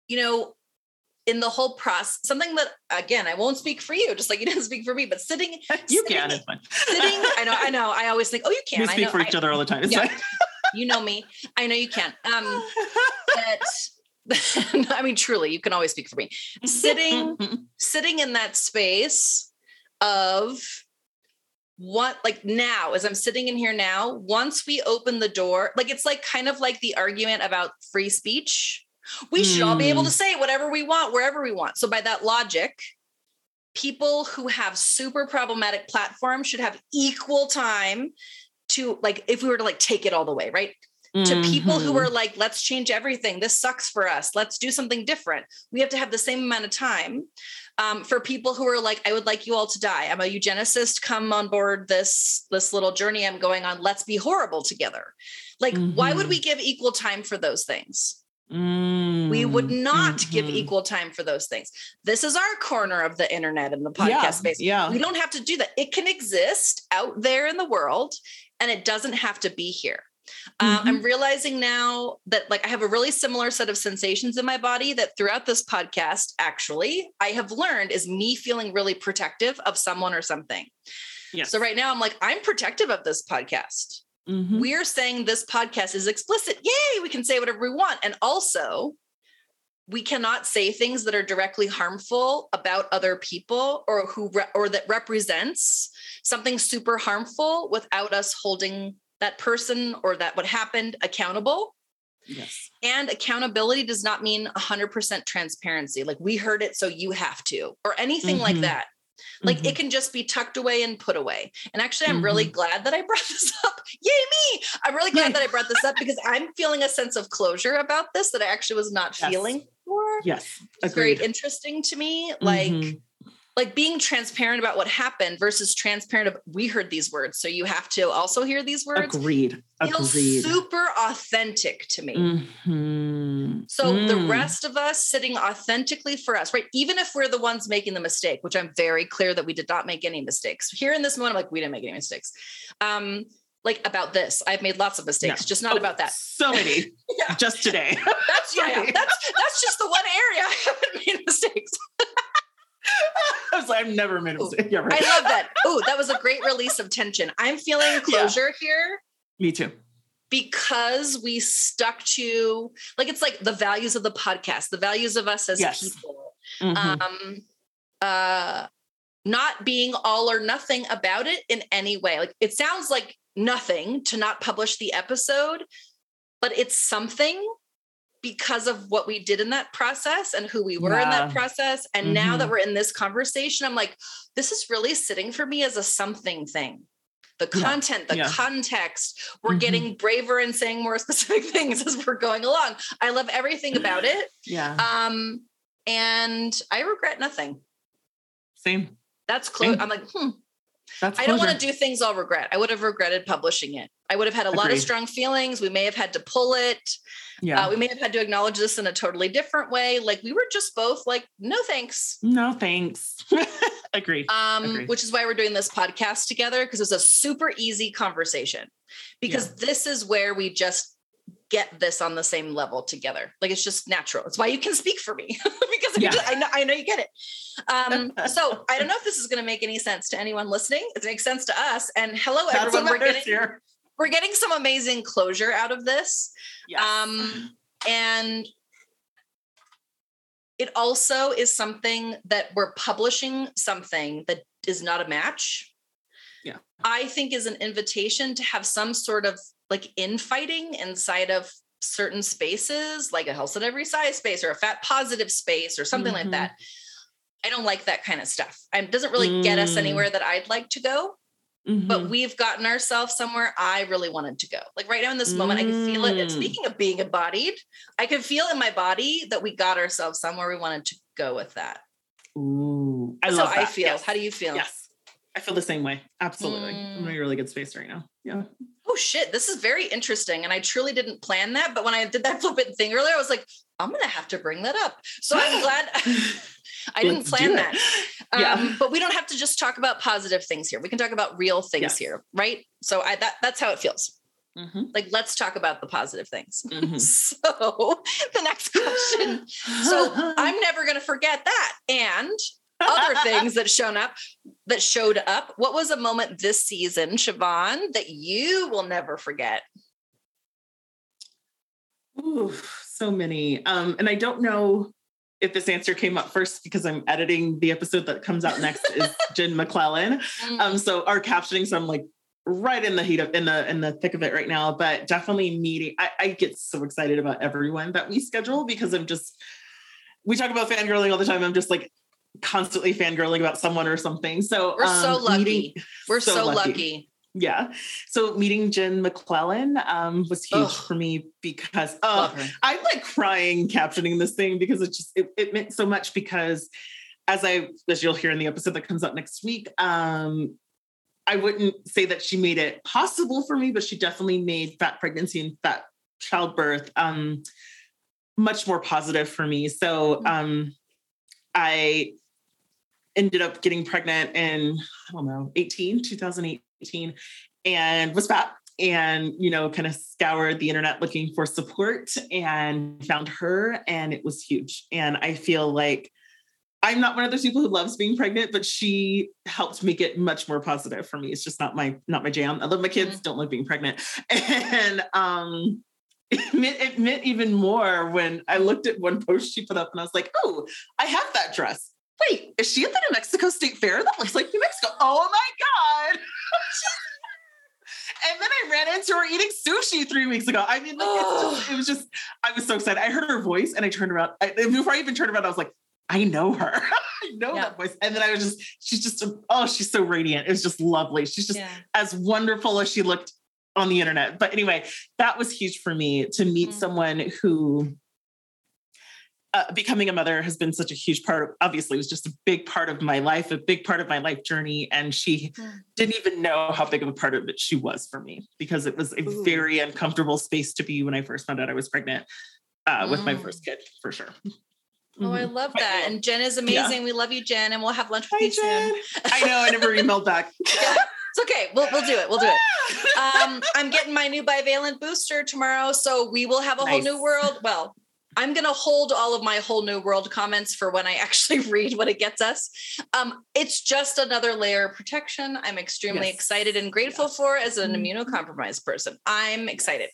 you know, in the whole process, something that again, I won't speak for you, just like you didn't speak for me, but sitting, [laughs] You can. sitting- It's fine. sitting, I know, I know. I always think, oh, you [laughs] can. We I speak know, for I- each other all the time. It's Yeah. fine. [laughs] You know me. I know you can. Um, but I mean, truly, you can always speak for me. Sitting, sitting in that space of what like now as i'm sitting in here now once we open the door like it's like kind of like the argument about free speech we should all be able to say whatever we want wherever we want so by that logic people who have super problematic platforms should have equal time to like if we were to like take it all the way right to people who Mhm. are like, let's change everything. This sucks for us. Let's do something different. We have to have the same amount of time. Um, for people who are like, I would like you all to die. I'm a eugenicist. Come on board this this little journey I'm going on. Let's be horrible together. Like, why would we give equal time for those things? Mm, we would not mm-hmm. give equal time for those things. This is our corner of the internet and the podcast yeah, space. Yeah. We don't have to do that. It can exist out there in the world and it doesn't have to be here. Uh, mm-hmm. I'm realizing now that like I have a really similar set of sensations in my body that throughout this podcast, actually, I have learned is me feeling really protective of someone or something. Yes. So right now I'm like, I'm protective of this podcast. Mm-hmm. We're saying this podcast is explicit. Yay, we can say whatever we want. And also, we cannot say things that are directly harmful about other people or who re- or that represents something super harmful without us holding that person or that what happened accountable. Yes. And accountability does not mean 100% transparency. Like we heard it, so you have to, or anything mm-hmm. like that. Like mm-hmm. it can just be tucked away and put away. And actually, I'm mm-hmm. really glad that I brought [laughs] this up. Yay, me! I'm really glad that I brought this up because I'm feeling a sense of closure about this that I actually was not yes. feeling before. Yes. It's very interesting to me. Like, mm-hmm like being transparent about what happened versus transparent of we heard these words so you have to also hear these words agreed feels super authentic to me mm-hmm. so mm. the rest of us sitting authentically for us right even if we're the ones making the mistake which i'm very clear that we did not make any mistakes here in this moment I'm like we didn't make any mistakes um like about this. I've made lots of mistakes, no. just not oh, about that. So many. [laughs] yeah. Just today. That's yeah, yeah. [laughs] That's that's just the one area I haven't made mistakes. I was like, I've never made a mistake. [laughs] Yeah, right. I love that. Oh, that was a great release of tension. I'm feeling closure yeah. here. Me too. Because we stuck to like it's like the values of the podcast, the values of us as yes. people. Mm-hmm. Um uh not being all or nothing about it in any way. Like it sounds like nothing to not publish the episode, but it's something because of what we did in that process and who we were yeah. in that process. And mm-hmm. now that we're in this conversation, I'm like, this is really sitting for me as a something thing. The content, yeah. the yeah. context, we're mm-hmm. getting braver and saying more [laughs] specific things as we're going along. I love everything about it. [clears throat] Yeah. Um, and I regret nothing. Same. That's close. I'm like, hmm, that's I don't want to do things I'll regret. I would have regretted publishing it. I would have had a Agreed. lot of strong feelings. We may have had to pull it. Yeah. Uh, we may have had to acknowledge this in a totally different way. Like we were just both like, no thanks. No thanks. [laughs] Agreed. Um, Agreed. which is why we're doing this podcast together because it's a super easy conversation. Because yeah. this is where we just get this on the same level together. Like it's just natural. It's why you can speak for me [laughs] because yeah. I, know, I know you get it. Um, [laughs] so I don't know if this is going to make any sense to anyone listening. It makes sense to us. And hello, That's everyone. We're getting, here. we're getting some amazing closure out of this. Yes. Um, and it also is something that we're publishing something that is not a match. Yeah. I think is an invitation to have some sort of like infighting inside of certain spaces, like a health at every size space or a fat positive space or something mm-hmm. like that. I don't like that kind of stuff. It doesn't really mm. get us mm. anywhere that I'd like to go. Mm-hmm. But we've gotten ourselves somewhere I really wanted to go. Like right now in this moment, I can feel it. And mm. speaking of being embodied, I can feel in my body that we got ourselves somewhere we wanted to go with that. Ooh, I That's love how that. I feel. Yes. How do you feel? Yes. I feel the same way. Absolutely. Mm. I'm in a really good space right now. Yeah. Oh shit, this is very interesting. And I truly didn't plan that. But when I did that [laughs] flip it thing earlier, I was like, I'm gonna have to bring that up. So I'm [gasps] glad [laughs] I didn't plan that. [laughs] Um, yeah. but we don't have to just talk about positive things here. We can talk about real things yes. here, right? So I that that's how it feels. Mm-hmm. Like, let's talk about the positive things. Mm-hmm. So, the next question. So, I'm never going to forget that. And other things that shown up that showed up. What was a moment this season, Siobhan, that you will never forget? Ooh, so many. Um, and I don't know if this answer came up first because I'm editing the episode that comes out next is [laughs] Jen McLellan. Mm. Um, so our captioning, so I'm like right in the heat of in the in the thick of it right now. But definitely meeting. I, I get so excited about everyone that we schedule because I'm just we talk about fangirling all the time. I'm just like constantly fangirling about someone or something. So we're um, so lucky. Meeting, we're so, so lucky. lucky. Yeah. So meeting Jen McLellan um, was huge Ugh. for me because uh, I'm like crying captioning this thing because it just it, it, meant so much because as I as you'll hear in the episode that comes out next week, um, I wouldn't say that she made it possible for me, but she definitely made fat pregnancy and fat childbirth um, much more positive for me. So mm-hmm. um, I ended up getting pregnant in, I don't know, 18, 2018, and was fat and, you know, kind of scoured the internet looking for support and found her, and it was huge. And I feel like I'm not one of those people who loves being pregnant, but she helped make it much more positive for me. It's just not my not my jam. I love my kids, mm-hmm. don't like being pregnant. [laughs] And um it meant, it meant even more when I looked at one post she put up and I was like, oh, I have that dress. Wait, is she at the New Mexico State Fair? That looks like New Mexico. Oh my God. [laughs] and then I ran into her eating sushi three weeks ago. I mean, like, just, it was just, I was so excited. I heard her voice and I turned around. I, before I even turned around, I was like, I know her. [laughs] I know yeah. that voice. And then I was just, she's just, oh, she's so radiant. It was just lovely. She's just yeah. as wonderful as she looked on the internet. But anyway, that was huge for me to meet mm-hmm. someone who uh, becoming a mother has been such a huge part of obviously it was just a big part of my life a big part of my life journey and she mm. didn't even know how big of a part of it she was for me because it was a Ooh. very uncomfortable space to be when i first found out i was pregnant uh, mm. with my first mm. kid for sure Oh, I mm-hmm. love that. And Jen is amazing. Yeah. We love you, Jen, and we'll have lunch with Hi, you Jen. soon. I know, I never emailed back. [laughs] yeah. It's okay. We'll, we'll do it. We'll do it. [laughs] Um, I'm getting my new bivalent booster tomorrow. So we will have a nice. whole new world. Well, I'm going to hold all of my whole new world comments for when I [laughs] actually read what it gets us. Um, it's just another layer of protection. I'm extremely yes. excited and grateful yes. for as an mm-hmm. immunocompromised person. I'm excited.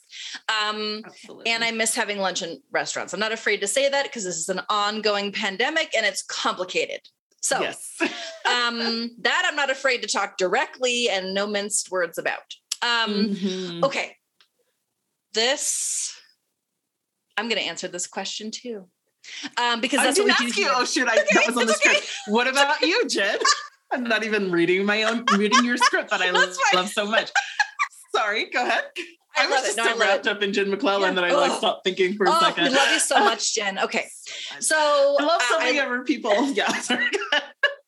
Um, and I miss having lunch in restaurants. I'm not afraid to say that because this is an ongoing pandemic and it's complicated. So yes. [laughs] um, that I'm not afraid to talk directly and no minced words about. Um, mm-hmm. Okay. This, I'm going to answer this question too. Um, because that's I what we do. You. Oh, shoot. I, okay, that was [laughs] on the script. What about you, Jen? [laughs] I'm not even reading my own, reading your script that I love, love so much. Sorry, go ahead. [laughs] I, I was just no, so wrapped up in Jen McLellan yeah. that I like stopped thinking for a oh, second. We love you so much, Jen. Okay. So I love so many other people. Yeah. Sorry.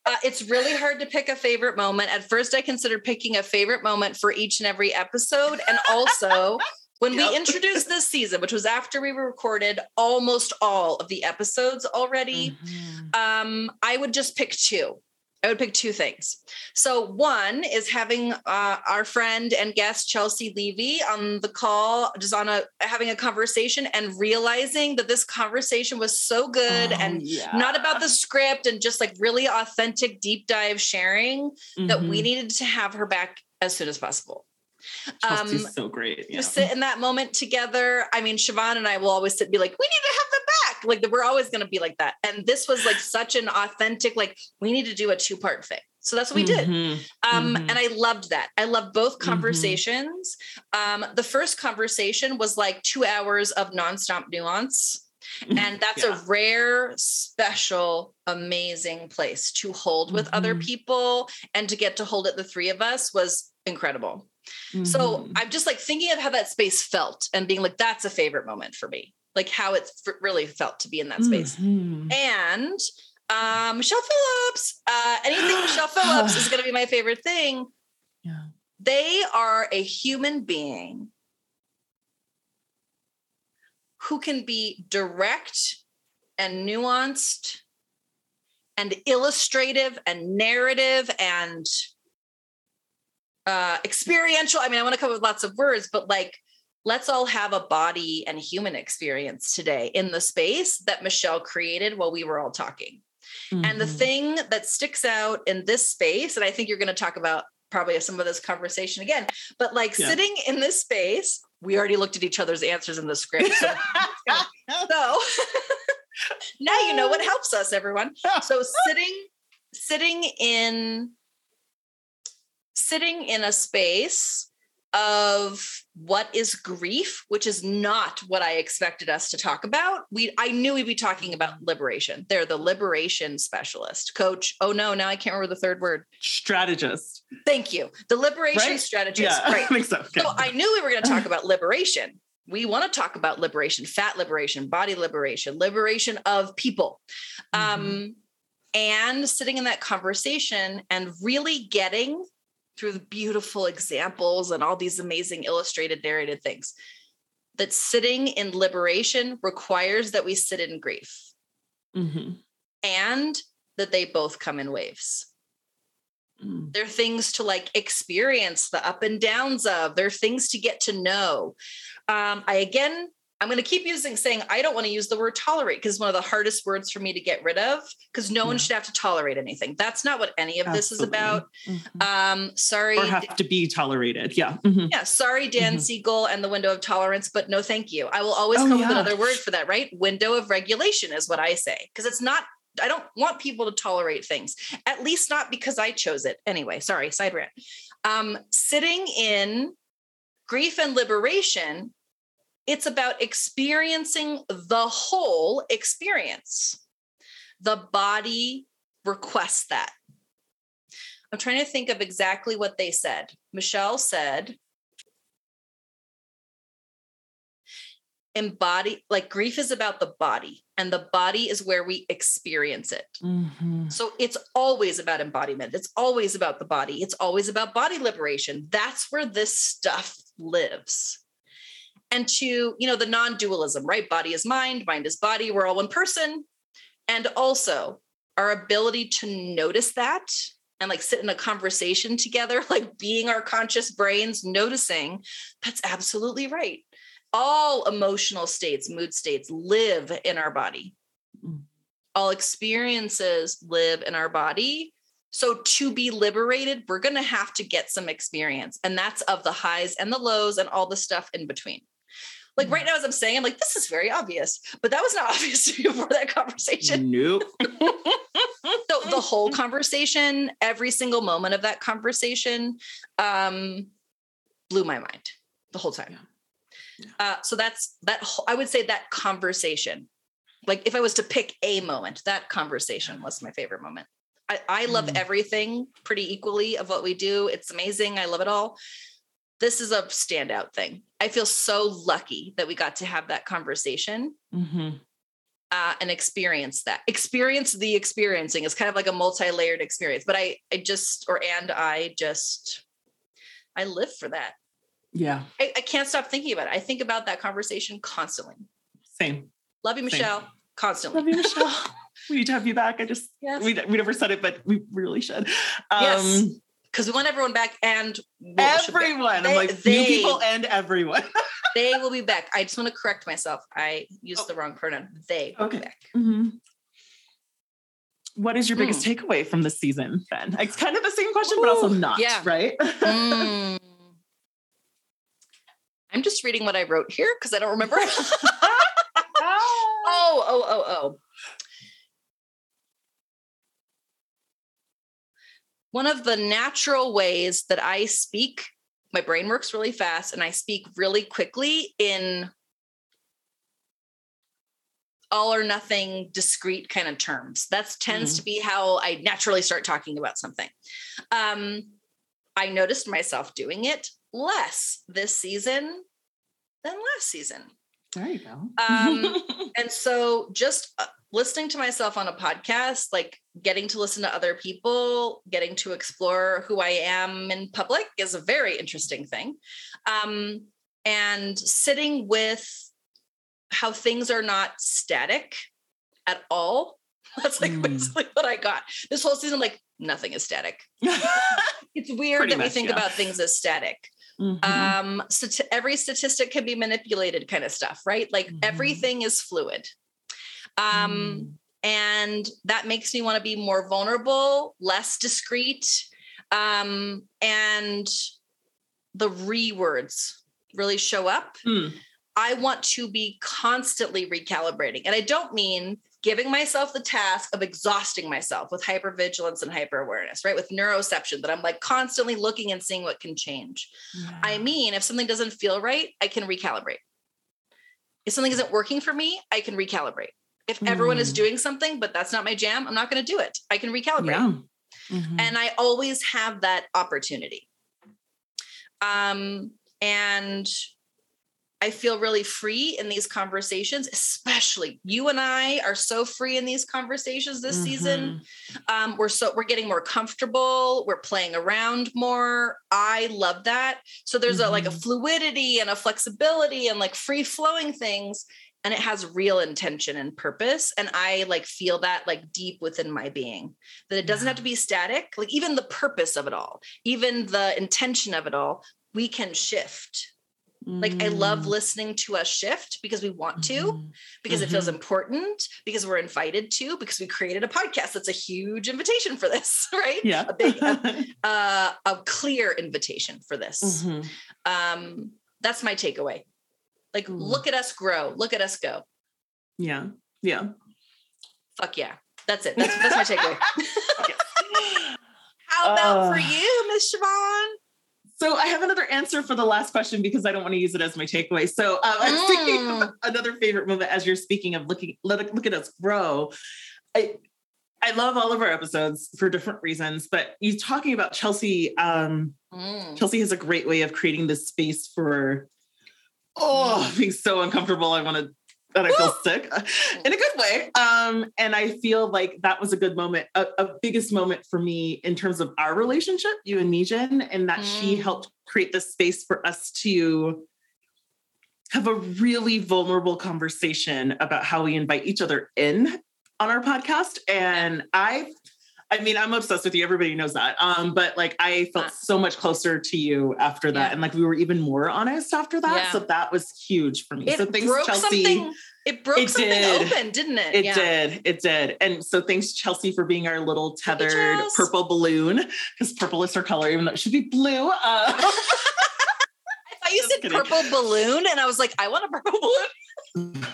Uh, it's really hard to pick a favorite moment. At first, I considered picking a favorite moment for each and every episode. And also, when yep. we [laughs] introduced this season, which was after we recorded almost all of the episodes already, mm-hmm. um, I would just pick two. I would pick two things. So, one is having uh, our friend and guest Chelsea Levy on the call, just on a having a conversation and realizing that this conversation was so good oh, and yeah. not about the script and just like really authentic deep dive sharing mm-hmm. that we mm-hmm. needed to have her back as soon as possible. Chelsea's um, so great. Yeah. Just sit in that moment together. I mean, Siobhan and I will always sit and be like, we need to have them back. Like we're always going to be like that. And this was like such an authentic, like we need to do a two part thing. So that's what we did. Mm-hmm. Um, mm-hmm. And I loved that. I loved both mm-hmm. conversations. Mm-hmm. Um, the first conversation was like two hours of nonstop nuance. Mm-hmm. And that's yeah. a rare, special, amazing place to hold with other mm-hmm. people and to get to hold it, the three of us was incredible. Mm-hmm. So I'm just like thinking of how that space felt and being like, that's a favorite moment for me, like how it really felt to be in that space. Mm-hmm. And um, Michelle Phillips, uh, anything [gasps] Michelle Phillips is going to be my favorite thing. Yeah. They are a human being who can be direct and nuanced and illustrative and narrative and uh, experiential. I mean, I want to come up with lots of words, but like, let's all have a body and human experience today in the space that Michelle created while we were all talking. Mm-hmm. And the mm-hmm. thing that sticks out in this space, and I think you're going to talk about probably some of this conversation again, but like yeah. sitting in this space, we already looked at each other's answers in the script. So, [laughs] so [laughs] now you know what [laughs] helps us, everyone. So sitting, sitting in sitting in a space of what is grief which is not what i expected us to talk about we i knew we'd be talking about liberation they're the liberation specialist coach oh no now i can't remember the third word strategist thank you the liberation right? strategist yeah, [laughs] right I think so. Okay. so i knew we were going to talk about liberation we want to talk about liberation fat liberation body liberation liberation of people mm-hmm. um, and sitting in that conversation and really getting through the beautiful examples and all these amazing illustrated narrated things that sitting in liberation requires that we sit in grief Mhm. and that they both come in waves. Mm. They're things to like experience the up and downs of. They're things to get to know. Um, I again, I'm going to keep using saying I don't want to use the word tolerate because it's one of the hardest words for me to get rid of because no one should have to tolerate anything. That's not what any of this is Absolutely. about. Mhm. Um, sorry, or have to be tolerated. Yeah. Mhm. yeah, sorry, Dan Mhm. Siegel and the window of tolerance, but no, thank you. I will always Oh, come with another word for that, right? Window of regulation is what I say because it's not. I don't want people to tolerate things, at least not because I chose it. Anyway, sorry, side rant. Um, sitting in grief and liberation, it's about experiencing the whole experience. The body requests that. I'm trying to think of exactly what they said. Michelle said, embody, like grief is about the body, and the body is where we experience it. Mhm. So it's always about embodiment. It's always about the body. It's always about body liberation. That's where this stuff lives. And to, you know, the non dualism, right? Body is mind, mind is body. We're all one person. And also our ability to notice that and like sit in a conversation together, [laughs] like being our conscious brains, noticing that's absolutely right. All emotional states, mood states live in our body Mm. all experiences live in our body. So to be liberated, we're going to have to get some experience. And that's of the highs and the lows and all the stuff in between. Like right now, as I'm saying, I'm like, this is very obvious, but that was not [laughs] obvious to me before that conversation. Nope. [laughs] So the whole conversation, every single moment of that conversation, um, blew my mind the whole time. Yeah. Uh, so that's that. whole- I would say that conversation. Like if I was to pick a moment, that conversation was my favorite moment. I, I love Mm. everything pretty equally of what we do. It's amazing. I love it all. This is a standout thing. I feel so lucky that we got to have that conversation Mhm. uh, and experience that. Experience the experiencing is kind of like a multi-layered experience. But I, I just, or and I just, I live for that. Yeah. I, I can't stop thinking about it. I think about that conversation constantly. Same. Love you, Same. Michelle. Constantly. Love you, Michelle. [laughs] we need to have you back. I just Yes. we, we never said it, but we really should. Um, Yes. Because we want everyone back and well, should everyone. They- I'm like they- new people and everyone. [laughs] they will be back. I just want to correct myself. I used Oh. the wrong pronoun. They will Okay. be back. Mhm. What is your biggest takeaway from this season, Ben? It's kind of the same question, but also not. yeah. Right. Mm. [laughs] I'm just reading what I wrote here because I don't remember. [laughs] Oh, oh, oh, oh. One of the natural ways that I speak, my brain works really fast and I speak really quickly in all or nothing discrete kind of terms. That tends to be how I naturally start talking about something. Um, I noticed myself doing it less this season than last season. there you go. Um, [laughs] and so just uh, listening to myself on a podcast, like getting to listen to other people, getting to explore who I am in public is a very interesting thing. Um, and sitting with how things are not static at all. [laughs] That's like Mm. basically what I got. This whole season, like nothing is static. [laughs] It's weird Pretty that we think yeah. about things as static Mhm. um stat- every statistic can be manipulated kind of stuff right like Mhm. everything is fluid um Mm. and that makes me want to be more vulnerable less discreet um and the re words really show up Mm. i want to be constantly recalibrating and i don't mean giving myself the task of exhausting myself with hypervigilance and hyper awareness right with neuroception that i'm like constantly looking and seeing what can change I mean, if something doesn't feel right, I can recalibrate. If something isn't working for me, I can recalibrate. If everyone is Mm. doing something, but that's not my jam, I'm not going to do it. I can recalibrate. Yeah. Mhm. And I always have that opportunity. Um, and I feel really free in these conversations, especially you and I are so free in these conversations this mm-hmm. season. Um, we're so we're getting more comfortable, we're playing around more. I love that. So there's mm-hmm. a like a mm-hmm. fluidity and a flexibility and like free flowing things and it has real intention and purpose and i like feel that like deep within my being that it doesn't have to be static like even the purpose of it all even the intention of it all we can shift like I love mm. listening to us shift because we want to, mm-hmm. because mm-hmm. it feels mm-hmm. important, because we're invited to, because we created a podcast that's a huge invitation for this, [laughs] right? Yeah, a big, a, [laughs] uh, a clear invitation for this. Mm-hmm. Um, that's my takeaway. Like, mm. look at us grow, look at us go. Yeah, yeah. Fuck yeah, that's it. That's that's my takeaway. [laughs] How about uh, for you, Miss Siobhan? So I have another answer for the last question because I don't want to use it as my takeaway. So um, [laughs] I'm mm. another favorite moment as you're speaking of looking, look, look at us grow. I I love all of our episodes for different reasons, but you talking about Chelsea. Um, mm. Chelsea has a great way of creating this space for oh [laughs] being so uncomfortable. I want to that I feel sick uh, in a good way. Um, and I feel like that was a good moment, a, a, biggest moment for me in terms of our relationship, you and me, Jen, and that mm. she helped create this space for us to have a really vulnerable conversation about how we invite each other in on our podcast. And I I mean, I'm obsessed with you. Everybody knows that. Um, but like I felt so much closer to you after that. Yeah. And like we were even more honest after that. Yeah. So that was huge for me. It so thanks, Chelsea. It broke it something did. open, didn't it? It yeah. did. It did. And so thanks, Chelsea, for being our little tethered purple balloon, because purple is her color, even though it should be blue. Uh, [laughs] [laughs] I thought you [laughs] said kidding. purple balloon, and I was like, I want a purple balloon.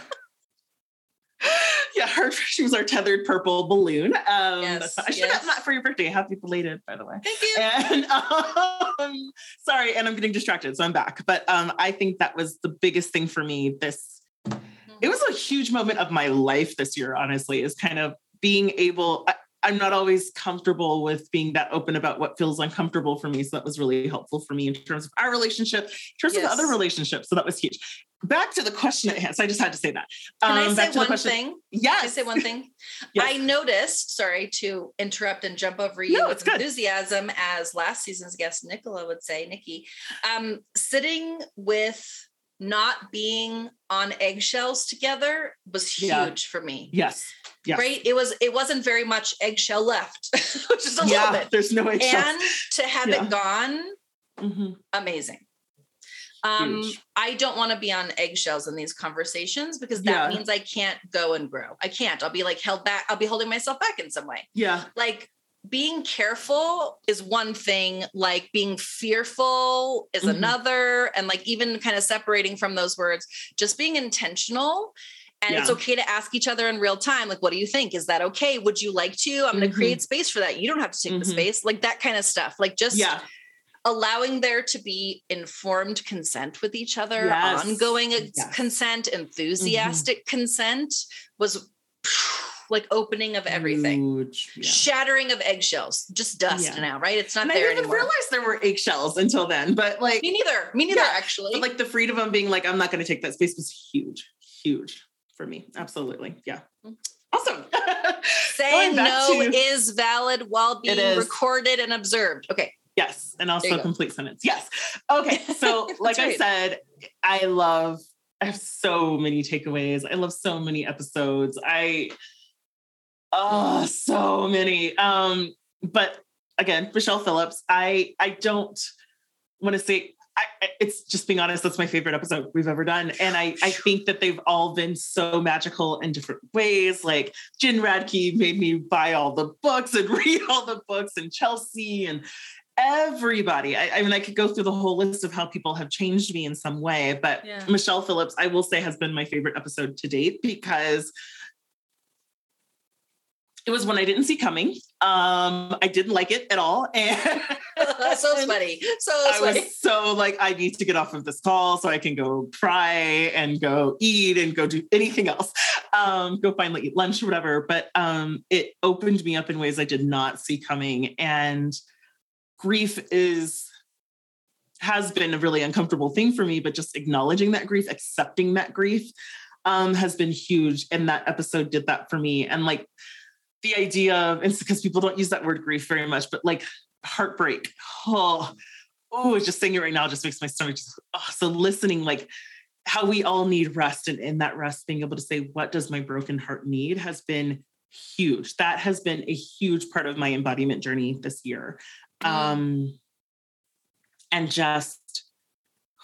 Yeah, her [laughs] she was our tethered purple balloon. Um, yes, I should yes. have that for your birthday. Happy belated, by the way. Thank you. And [laughs] um, sorry, and I'm getting distracted, so I'm back. But um, I think that was the biggest thing for me. This mm-hmm. it was a huge moment of my life this year. Honestly, is kind of being able. I, I'm not always comfortable with being that open about what feels uncomfortable for me. So that was really helpful for me in terms of our relationship, in terms yes. of other relationships. So that was huge back to the question at hand. So I just had to say that. Can um, I say one thing? Yes. Can I say one thing? yes. I noticed, sorry to interrupt and jump over you no, with enthusiasm, as last season's guest Nicola would say, Nikki, um, sitting with not being on eggshells together was huge yeah. for me. Yes. Yes. Right. It was, it wasn't very much eggshell left, [laughs] which is a yeah, little bit. There's no eggshell. And to have yeah. it gone, mm-hmm. amazing. Um, I don't want to be on eggshells in these conversations because that means I can't go and grow. I can't. I'll be like held back. I'll be holding myself back in some way. Yeah. Like being careful is one thing, like being fearful is mm-hmm. another. And like even kind of separating from those words, just being intentional. And yeah. it's okay to ask each other in real time, like, what do you think? Is that okay? Would you like to? I'm mm-hmm. going to create space for that. You don't have to take mm-hmm. the space, like that kind of stuff. Like, just yeah allowing there to be informed consent with each other, yes. ongoing yes. consent, enthusiastic mm-hmm. consent was like opening of everything, yeah. shattering of eggshells, just dust yeah. now, right? It's not and there I didn't anymore. realize there were eggshells until then, but like me neither. Me neither, yeah. actually. But like the freedom of being like, I'm not going to take that space was huge, huge for me. Absolutely, yeah. Mm-hmm. Awesome. [laughs] Saying no to, is valid while being recorded and observed. Okay. Yes. And also complete sentence. Yes. Okay. [laughs] So, like right. I said, I love, I have so many takeaways. I love so many episodes. I, oh, so many. Um, but again, Michelle Phillips, I, I don't want to say I, it's just being honest, that's my favorite episode we've ever done. And I, I think that they've all been so magical in different ways. Like Jin Radke made me buy all the books and [laughs] read all the books, and Chelsea and everybody. I, I, mean, I could go through the whole list of how people have changed me in some way, but yeah. Michelle Phillips, I will say, has been my favorite episode to date because it was one I didn't see coming. Um, I didn't like it at all. [laughs] And [laughs] so sweaty. So sweaty. Was so like, I need to get off of this call so I can go cry and go eat and go do anything else. Um, go finally eat lunch or whatever. But um, it opened me up in ways I did not see coming. And grief is has been a really uncomfortable thing for me, but just acknowledging that grief, accepting that grief um, has been huge. And that episode did that for me. And like the idea of, it's because people don't use that word grief very much, but like heartbreak. Oh, oh, just saying it right now just makes my stomach just, oh, so listening, like how we all need rest and in that rest, being able to say, what does my broken heart need has been huge. That has been a huge part of my embodiment journey this year. Mm. Um, and just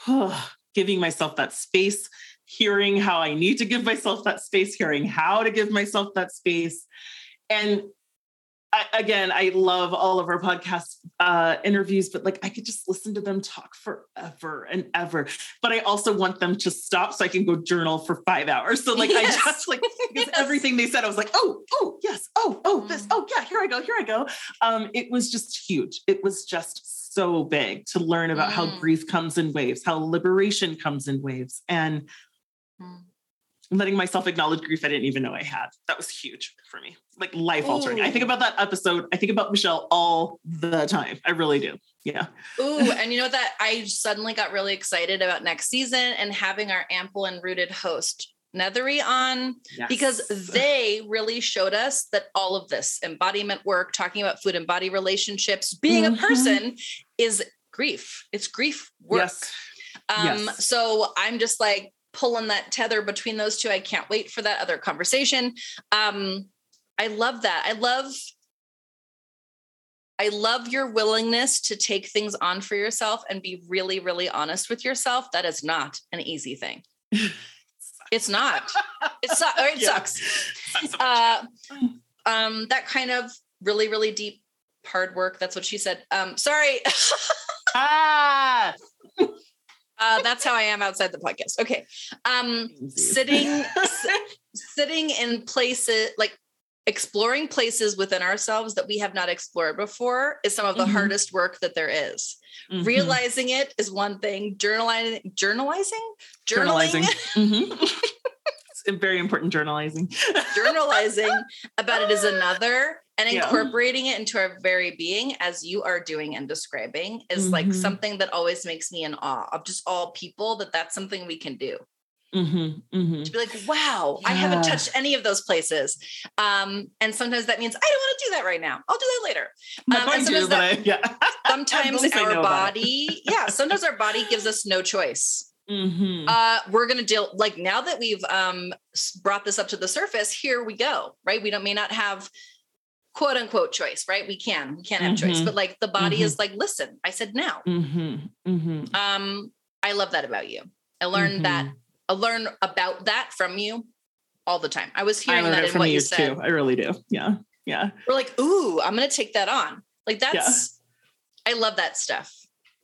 oh, giving myself that space, hearing how I need to give myself that space, hearing how to give myself that space. And I, again, I love all of our podcast uh, interviews, but like I could just listen to them talk forever and ever. But I also want them to stop so I can go journal for five hours. So like yes. I just like [laughs] yes. everything they said, I was like, oh, oh, yes, oh, oh, this, mm. oh yeah, here I go, here I go. Um, it was just huge. It was just so big to learn about mm. how grief comes in waves, how liberation comes in waves, and. Mm letting myself acknowledge grief I didn't even know I had. That was huge for me, like life altering. I think about that episode. I think about Michelle all the time. I really do. Yeah. Ooh, [laughs] and you know that I suddenly got really excited about next season and having our ample and rooted host Nethery on yes. because they really showed us that all of this embodiment work, talking about food and body relationships, being mm-hmm. a person is grief. It's grief work. Yes. Um, yes. so I'm just like, pulling that tether between those two. I can't wait for that other conversation. Um, I love that. I love I love your willingness to take things on for yourself and be really, really honest with yourself. That is not an easy thing. it's not. It, su- it [laughs] yeah. sucks. Uh, um, that kind of really, really deep, hard work. That's what she said. Um, sorry. [laughs] ah. Uh, that's how I am outside the podcast. Okay. Um, sitting, [laughs] sitting in places like exploring places within ourselves that we have not explored before is some of the mm-hmm. hardest work that there is. Mm-hmm. Realizing it is one thing. Journalizing, journalizing, journaling. journalizing. [laughs] Mm-hmm. [laughs] it's very important. Journalizing. [laughs] journalizing about it is another and yeah. incorporating it into our very being as you are doing and describing is mm-hmm. like something that always makes me in awe of just all people that that's something we can do mm-hmm. Mm-hmm. to be like wow yeah. i haven't touched any of those places um, and sometimes that means i don't want to do that right now i'll do that later um, and sometimes, that, I, yeah. [laughs] sometimes our body yeah sometimes our body gives us no choice Mm-hmm. Uh, we're going to deal like now that we've um, brought this up to the surface. Here we go. Right? We don't may not have quote unquote choice, right? We can, we can have mm-hmm. choice, but like the body mm-hmm. is like, listen, I said now. Mm-hmm. mm-hmm. Um, I love that about you. I learned that mm-hmm. I learn about that from you all the time. I was hearing I that in what you, you said. Too. I really do. Yeah. Yeah. We're like, ooh, I'm going to take that on. Like that's, yeah. I love that stuff.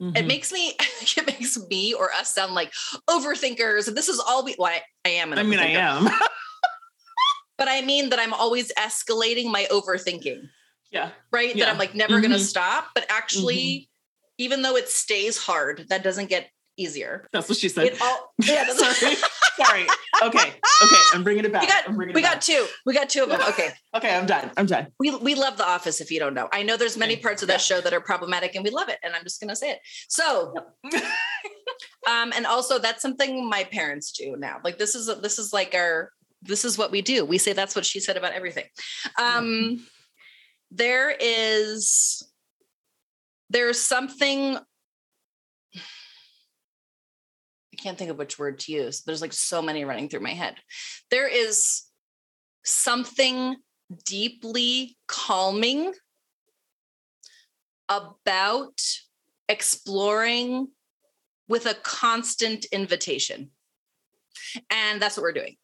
Mm-hmm. It makes me, [laughs] it makes me or us sound like overthinkers. And this is all we, well, I, I am. An I mean, I am. [laughs] but I mean that I'm always escalating my overthinking. Yeah. Right. Yeah. That I'm like never mm-hmm. going to stop. But actually, mm-hmm. even though it stays hard, that doesn't get easier. That's what she said. All, [laughs] yeah, Sorry. [laughs] Sorry. Okay. Okay. I'm bringing it back. We got, we got two. We got two of them. Okay. [laughs] okay. I'm done. I'm done. We, we love The Office if you don't know. I know there's many parts of that show that are problematic and we love it. And I'm just going to say it. So, um, and also that's something my parents do now. Like this is, this is like our, this is what we do. We say that's what she said about everything. Um, there is there's something I can't think of which word to use. There's like so many running through my head. There is something deeply calming about exploring with a constant invitation. And that's what we're doing.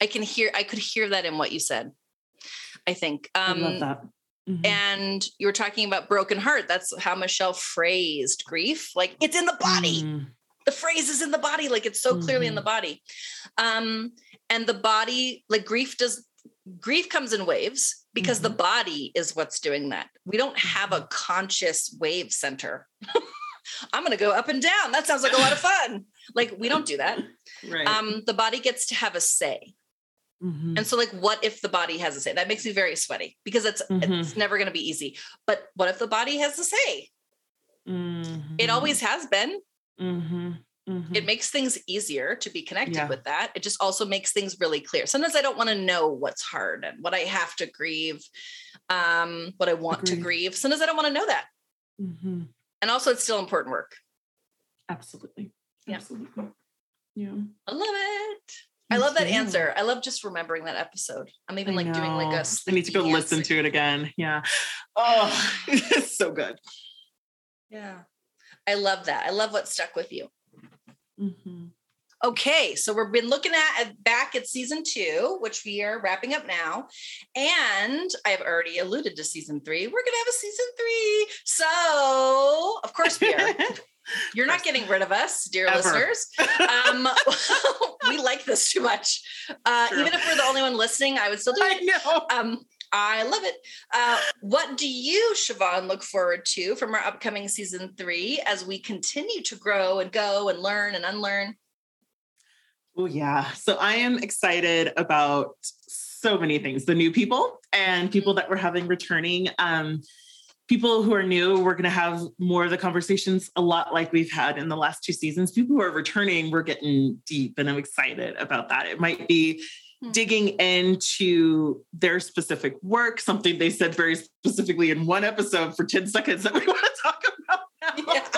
I can hear, I could hear that in what you said. I think. Um, I love that. Mm-hmm. And you were talking about broken heart. That's how Michelle phrased grief. Like it's in the body. Mm. The phrase is in the body. Like it's so mm-hmm. clearly in the mm-hmm. body. Um, and the body, like grief does, grief comes in waves because mm-hmm. the body is what's doing that. We don't have a mm-hmm. conscious wave center. [laughs] I'm going to go up and down. That sounds like a lot of fun. Like we don't do that. Right. Um, the body gets to have a say. Mm-hmm. And so, like, what if the body has a say? That makes me very sweaty because it's mm-hmm. it's never going to be easy. But what if the body has a say? Mm-hmm. It always has been. Mm-hmm. Mm-hmm. It makes things easier to be connected Yeah. with that. It just also makes things really clear. Sometimes I don't want to know what's hard and what I have to grieve, um, what I want to Agreed. grieve. Sometimes I don't want to know that. Mm-hmm. And also, it's still important work. Absolutely. Yeah. Absolutely. Yeah. I love it. I love that answer. I love just remembering that episode. I'm even I like doing like know. a. I need to go listen to it again. Yeah. Oh, [laughs] it's so good. Yeah, I love that. I love what stuck with you. Mm-hmm. Okay, so we've been looking at back at season two, which we are wrapping up now, and I've already alluded to season three. We're gonna have a season three, so of course we are. [laughs] You're not getting rid of us, dear Ever. listeners. Um, [laughs] [laughs] we like this too much. Uh, even if we're the only one listening, I would still do I it. know. Um, I love it. Uh, what do you, Siobhan, look forward to from our upcoming season three as we continue to grow and go and learn and unlearn? Oh, yeah. So I am excited about so many things the new people and people that we're having returning. Um, people who are new, we're going to have more of the conversations a lot like we've had in the last two seasons. People who are returning, we're getting deep, and I'm excited about that. It might be. Digging into their specific work, something they said very specifically in one episode for 10 seconds that we [laughs] want to talk about now. Yeah.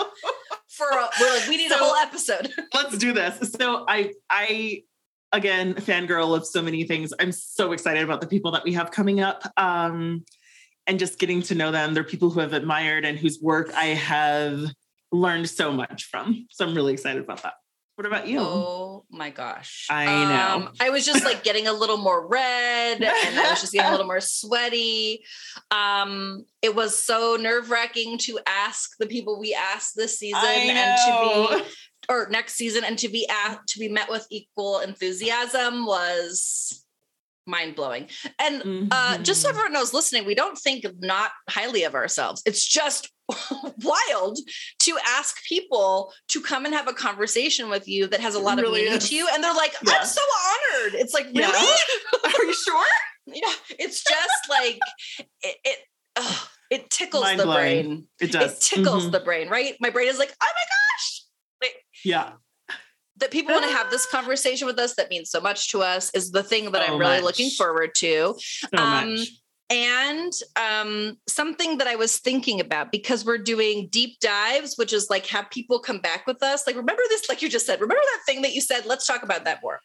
For a, we're like, we need a whole episode. [laughs] let's do this. So I I again fangirl of so many things. I'm so excited about the people that we have coming up. Um and just getting to know them. They're people who have admired and whose work I have learned so much from. So I'm really excited about that. What about you? Oh my gosh. I know. Um, I was just like getting a little more red and I was just getting a little [laughs] more sweaty. Um, it was so nerve wracking to ask the people we asked this season and to be or next season and to be asked to be met with equal enthusiasm was mind blowing. And uh, just so Mhm. everyone knows listening, we don't think not highly of ourselves. It's just [laughs] wild to ask people to come and have a conversation with you that has a lot of meaning is. to you. And they're like, Yeah. I'm so honored. It's like, Yeah. really? [laughs] Are you sure? yeah. [laughs] It's just like, it, it, ugh, it tickles the Mind-blowing. brain. It does. It tickles Mhm. the brain, right? My brain is like, oh my gosh. Like, Yeah. that people want to have this [sighs] conversation with us that means so much to us is the thing that So I'm really much. looking forward to. So Um, much. And um, something that I was thinking about because we're doing deep dives, which is like have people come back with us. Like, remember this, like you just said, remember that thing that you said? Let's talk about that more.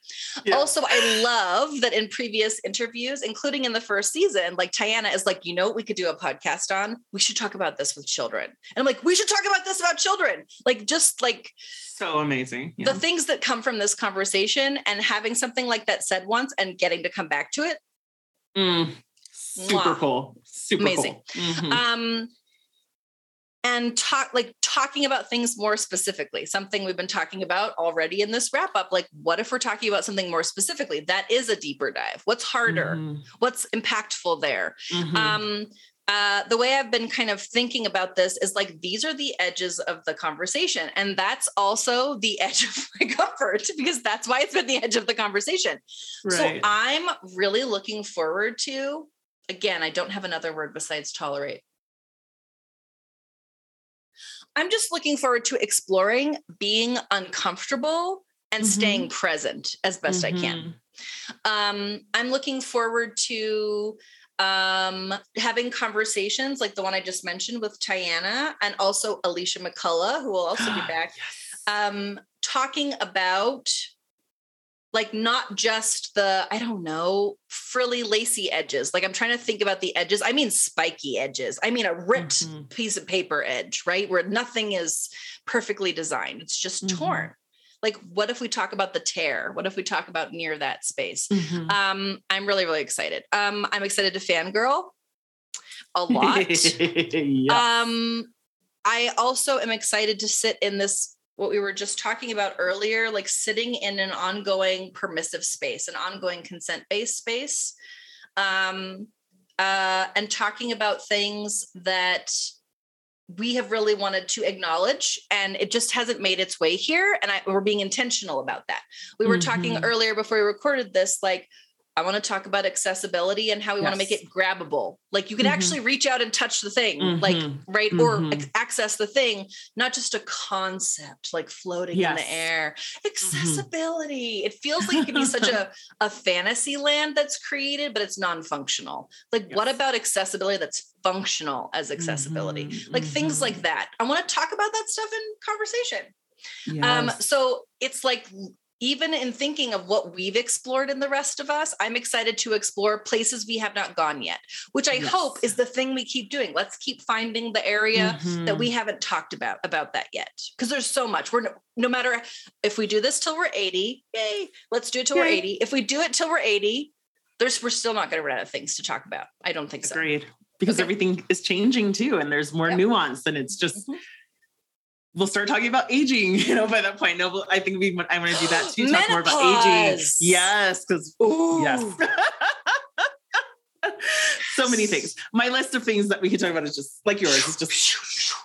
Yeah. Also, I love that in previous interviews, including in the first season, like Tiwa is like, you know what we could do a podcast on? We should talk about this with children. And I'm like, we should talk about this about children. Like, just like So amazing. Yeah. the things that come from this conversation and having something like that said once and getting to come back to it Mm. Super Mwah. cool. Super Amazing. cool. Mhm. um and talk like talking about things more specifically something we've been talking about already in this wrap up like what if we're talking about something more specifically that is a deeper dive what's harder Mhm. what's impactful there Mhm. um uh, the way I've been kind of thinking about this is like these are the edges of the conversation. And that's also the [laughs] edge of my comfort because that's why it's been the edge of the conversation. So. I'm really looking forward to, again, I don't have another word besides tolerate. I'm just looking forward to exploring being uncomfortable and Mhm. staying present as best I can. Mhm. Um, I'm looking forward to um, having conversations like the one I just mentioned with Tiwa and also Alishia McCullough, who will also be [gasps] back Yes. um talking about like not just the i don't know frilly lacy edges. Like i'm trying to think about the edges. I mean spiky edges. I mean a ripped Mhm. piece of paper edge right? Where nothing is perfectly designed. It's just Mhm. torn. Like what if we talk about the tear? What if we talk about near that space? Mhm. um i'm really really excited. Um i'm excited to fangirl a lot. [laughs] Yes. um, I also am excited to sit in this, what we were just talking about earlier, like sitting in an ongoing permissive space, an ongoing consent based space, um, uh, and talking about things that we have really wanted to acknowledge and it just hasn't made its way here and I, we're being intentional about that we were talking Mhm. earlier before we recorded this like I want to talk about accessibility and how we yes. want to make it grabbable. Like you can mm-hmm. actually reach out and touch the thing, mm-hmm. like right, mm-hmm. or access the thing, not just a concept like floating yes. in the air. Mm-hmm. Accessibility. It feels like it can be such a [laughs] a fantasy land that's created, but it's non-functional. Like yes. what about accessibility that's functional as accessibility? Mm-hmm. Like things like mm-hmm. that. I want to talk about that stuff in conversation. Um, so it's like even in thinking of what we've explored in the rest of us, I'm excited to explore places we have not gone yet, which I yes. hope is the thing we keep doing. Let's keep finding the area mm-hmm. that we haven't talked about about that yet. Because there's so much. We're no, no, matter if we do this till we're 80, yay, let's do it till yay. we're 80. If we do it till we're 80, there's we're still not going to run out of things to talk about. I don't think so. Agreed. Because okay. everything is changing too, and there's more nuance, and it's just mm-hmm we'll start talking about aging, [laughs] you know, by that point. No, I think we I want to do that too. Talk more about aging. Yes, because yes. [laughs] so many things. My list of things that we could talk about is just like yours is just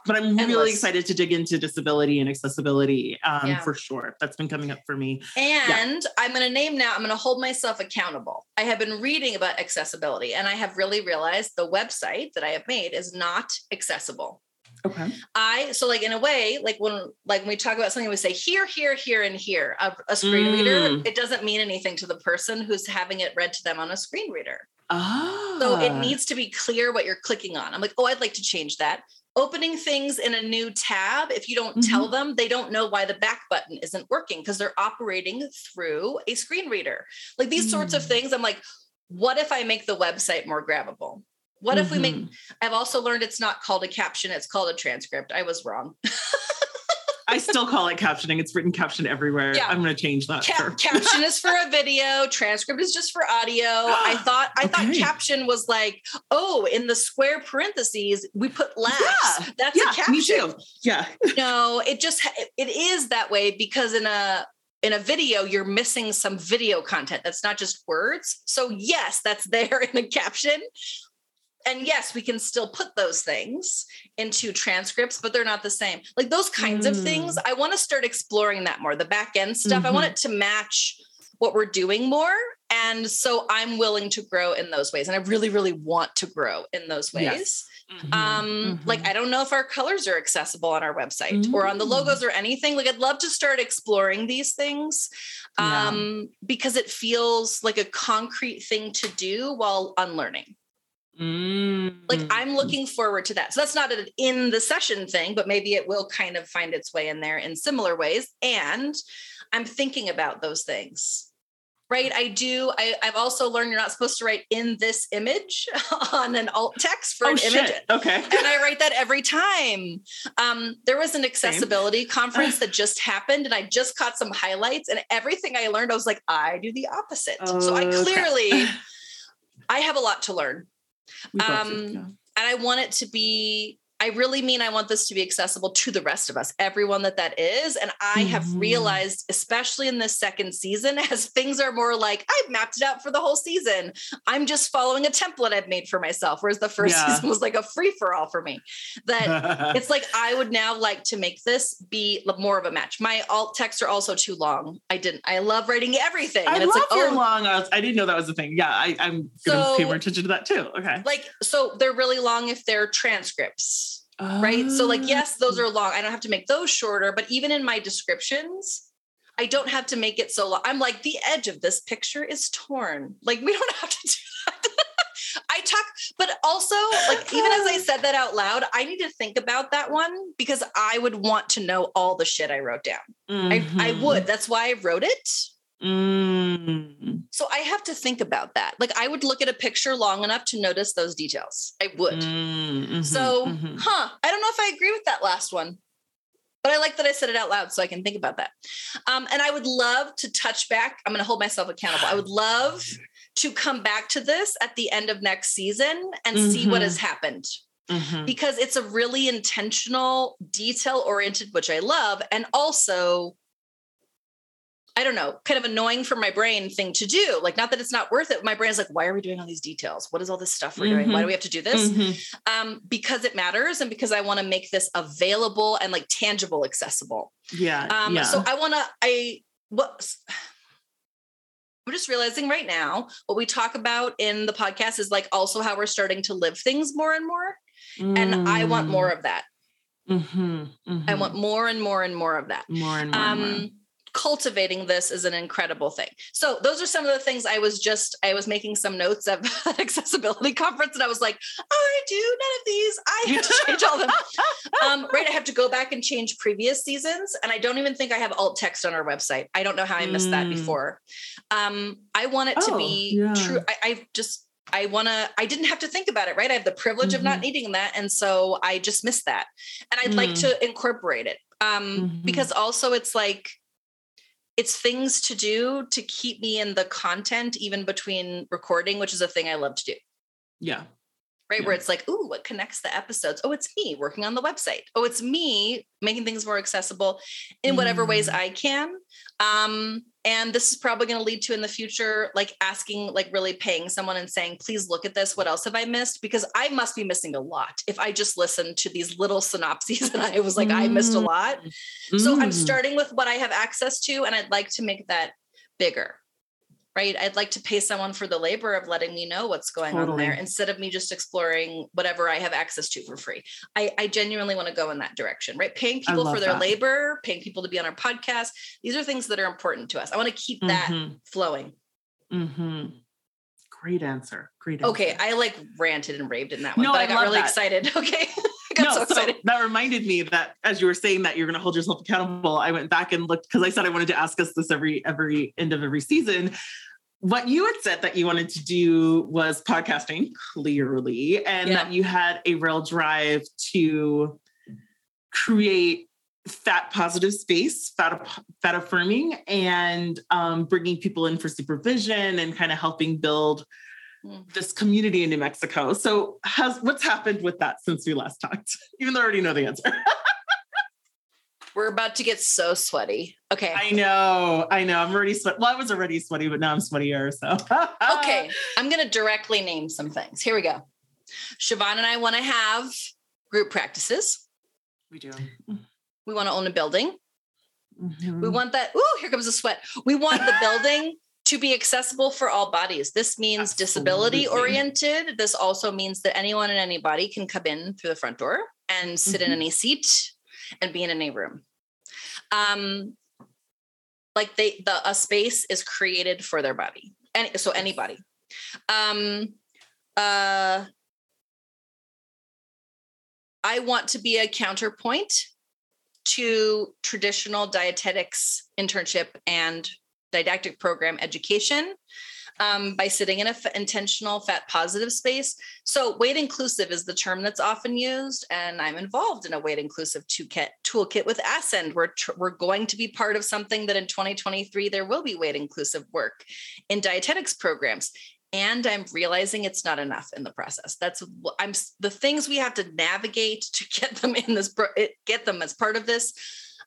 but I'm Endless. really excited to dig into disability and accessibility um, yeah. for sure. That's been coming up for me. And yeah. I'm going to name now, I'm going to hold myself accountable. I have been reading about accessibility and I have really realized the website that I have made is not accessible. Okay. I so like in a way, like when like when we talk about something, we say here, here, here, and here. A, a screen mm. reader, it doesn't mean anything to the person who's having it read to them on a screen reader. Ah. So it needs to be clear what you're clicking on. I'm like, oh, I'd like to change that. Opening things in a new tab, if you don't mm-hmm. tell them, they don't know why the back button isn't working because they're operating through a screen reader. Like these mm. sorts of mm. things, I'm like, what if I make the website more grabbable? What mm-hmm. if we make mm-hmm. I've also learned it's not called a caption, it's called a transcript. I was wrong. I still call it captioning. It's written caption everywhere. Yeah. I'm going to change that. Ca- caption is for a [laughs] video. Transcript is just for audio. I [gasps] thought I okay. thought caption was like, oh, in the square parentheses we put laughs. Yeah. That's yeah, a caption. Me too. Yeah. [laughs] no, it just it is that way because in a in a video you're missing some video content that's not just words. So yes, that's [laughs] there in a caption, and yes, we can still put those things into transcripts, but they're not the same. Like those kinds mm. of things, mm. I want to start exploring that more. The back end stuff, mm-hmm. I want mm-hmm. it to match what we're doing more. And so I'm willing to grow in those ways. And I really, really want to grow in those ways. Yes. Mm-hmm. Um, mm-hmm. like I don't know if our colors are accessible on our website mm-hmm. or on the logos mm. or anything. Like I'd love to start exploring these things um, yeah. because it feels like a concrete thing to do while unlearning. Mm. Like I'm looking forward to that. So that's not an in the session thing, but maybe it will kind of find its way in there in similar ways. And I'm thinking about those things. Right. I do. I, have also learned you're not supposed to write in this image [laughs] on an alt text for oh, an shit. image. Okay. and I write that every time. Um, there was an accessibility Same. conference that just happened, and I just caught some highlights. And everything I learned, I was like, I do the opposite. Oh, so I clearly okay. [laughs] I have a lot to learn um, yeah. And I want it to be I really mean I want this to be accessible to the rest of us, everyone that that is. And I mm-hmm. have realized, especially in this second season, [laughs] as things are more like I've mapped it out for the whole season. I'm just following a template I've made for myself. Whereas the first yeah. season [laughs] was like a free for all for me. That [laughs] it's like I would now like to make this be more of a match. My alt texts are also too long. I didn't. I love writing everything. I and it's love like, your oh, long. I, was, I, didn't know that was a thing. Yeah, I, I'm gonna so, pay more attention to that too. Okay. Like so, they're really long if they're transcripts right? So, like, yes, those oh. are long. I don't have to make those shorter, but even in my descriptions, I don't have to make it so long. I'm like, the edge of this picture is torn. Like, we don't [laughs] have to do that. I talk, but also, like, even as I [laughs] said that out loud, I need to think about that one because I would want to know all the shit I wrote down. Mm-hmm. I, I would. That's why I wrote it. Mm. So I have to think about that. Like I would look at a picture long enough to notice those details. I would. Mm-hmm, so, mm-hmm. huh, I don't know if I agree with that last one. But I like that I said it out loud so I can think about that. Um, and I would love to touch back. I'm going to hold myself accountable. I would love to come back to this at the end of next season and mm-hmm. see what has mm-hmm. happened. Mm-hmm. Because it's a really intentional, detail oriented, which I love, and also I don't know, kind of annoying for my brain thing to do. Like, not that it's not worth it. My brain's like, why are we doing all these details? What is all this stuff we're mm-hmm. doing? Why do mm-hmm. we have to do this? Mm-hmm. Um, because it matters and because I want to make this available and like tangible, accessible. Yeah. Um, yeah. So I want to, I, what, I'm I'm just realizing right now what we talk about in the podcast is like also how we're starting to live things more and more. Mm. And I want more of that. Mm-hmm, mm-hmm. I want more and more and more of that. More and more. Um, and more cultivating this is an incredible thing. So those are some of the things I was just I was making some notes of [laughs] accessibility conference and I was like, oh, I do none of these. I have to change all them. [laughs] um, right, I have to go back and change previous seasons, and I don't even think I have alt text on our website. I don't know how I missed mm. that before. Um, I want it oh, to be yeah. true. I, I just I want to, I didn't have to think about it, right? I have the privilege mm-hmm. of not mm-hmm. needing that. And so I just missed that. And I'd mm. like to incorporate it. Um, mm-hmm. because also it's like, it's things to do to keep me in the content even between recording which is a thing i love to do. Yeah. Right yeah. where it's like ooh what connects the episodes? Oh it's me working on the website. Oh it's me making things more accessible in whatever mm. ways i can um and this is probably going to lead to in the future like asking like really paying someone and saying please look at this what else have i missed because i must be missing a lot if i just listened to these little synopses [laughs] and i was like mm. i missed a lot mm. so i'm mm. starting with what i have access to and i'd like to make that bigger right? I'd like to pay someone for the labor of letting me know what's going totally. on there instead of me just exploring whatever I have access to for free. I, I genuinely want to go in that direction, right? Paying people for their that. labor, paying people to be on our podcast. These are things that are important to us. I want to keep that mm-hmm. flowing. Mm-hmm. Great answer. Great answer. Okay. I like ranted and raved in that one, no, but I, I got really that. excited. [laughs] Okay. no, so, so that reminded me that as you were saying that you're going to hold yourself accountable, I went back and looked because I said I wanted to ask us this every every end of every season. What you had said that you wanted to do was podcasting, clearly, and yeah. that you had a real drive to create fat positive space, fat, fat affirming, and um, bringing people in for supervision and kind of helping build Mm. this community in New Mexico. So, has what's happened with that since we last talked? [laughs] Even though I already know the answer. [laughs] We're about to get so sweaty. Okay. I know. I know. I'm already sweat. Well, I was already sweaty, but now I'm sweatier. So [laughs] okay. I'm gonna directly name some things. Here we go. Siobhan and I want to have group practices. We do. We want to own a building. Mm-hmm. We want that. Ooh, here comes the sweat. We want the building to be accessible for all bodies. This means Absolutely. disability oriented. This also means that anyone and anybody can come in through the front door and sit mm-hmm. in any seat and be in any room. Um, like they, the a space is created for their body, and so anybody. Um, uh, I want to be a counterpoint to traditional dietetics internship and didactic program education um, by sitting in an f- intentional fat positive space. So, weight inclusive is the term that's often used, and I'm involved in a weight inclusive toolkit, toolkit with Ascend. We're, tr- we're going to be part of something that in 2023 there will be weight inclusive work in dietetics programs. And I'm realizing it's not enough in the process. That's I'm the things we have to navigate to get them in this, get them as part of this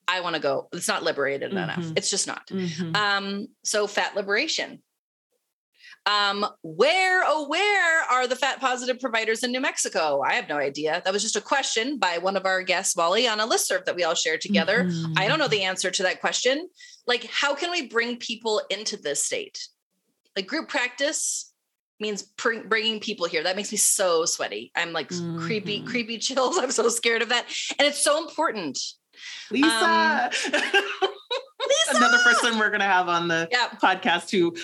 I want to go. It's not liberated mm-hmm. enough. It's just not. Mm-hmm. Um, so fat liberation. Um, where, oh, where are the fat positive providers in New Mexico? I have no idea. That was just a question by one of our guests, Molly, on a listserv that we all shared together. Mm-hmm. I don't know the answer to that question. Like, how can we bring people into this state? Like, group practice means pr- bringing people here. That makes me so sweaty. I'm like creepy, mm-hmm. creepy [laughs] chills. I'm so scared of that. And it's so important. Lisa. Um, [laughs] Lisa. Another person we're going to have on the yep. podcast who,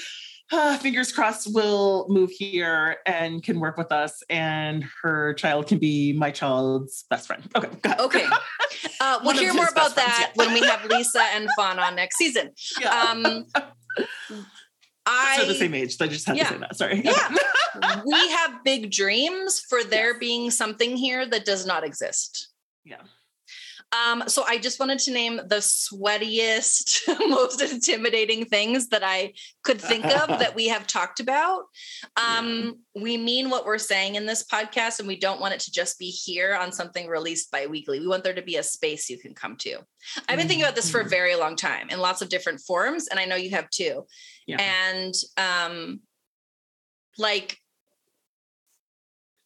uh, [sighs] fingers crossed, will move here and can work with us, and her child can be my child's best friend. Okay. Okay. [laughs] Uh, we'll hear more about that yeah. when we have Lisa and Fawn on next season. Yeah. Um, I, [laughs] They're the same age. So I just had yeah. to say that. Sorry. Yeah. [laughs] we have big dreams for there yes. being something here that does not exist. Yeah. Um, so I just wanted to name the sweatiest, [laughs] most intimidating things that I could think of [laughs] that we have talked about. Um, yeah. We mean what we're saying in this podcast, and we don't want it to just be here on something released bi-weekly. We want there to be a space you can come to. I've been thinking about this for a mm-hmm. very long time in lots of different forms, and I know you have too. Yeah. And um, like,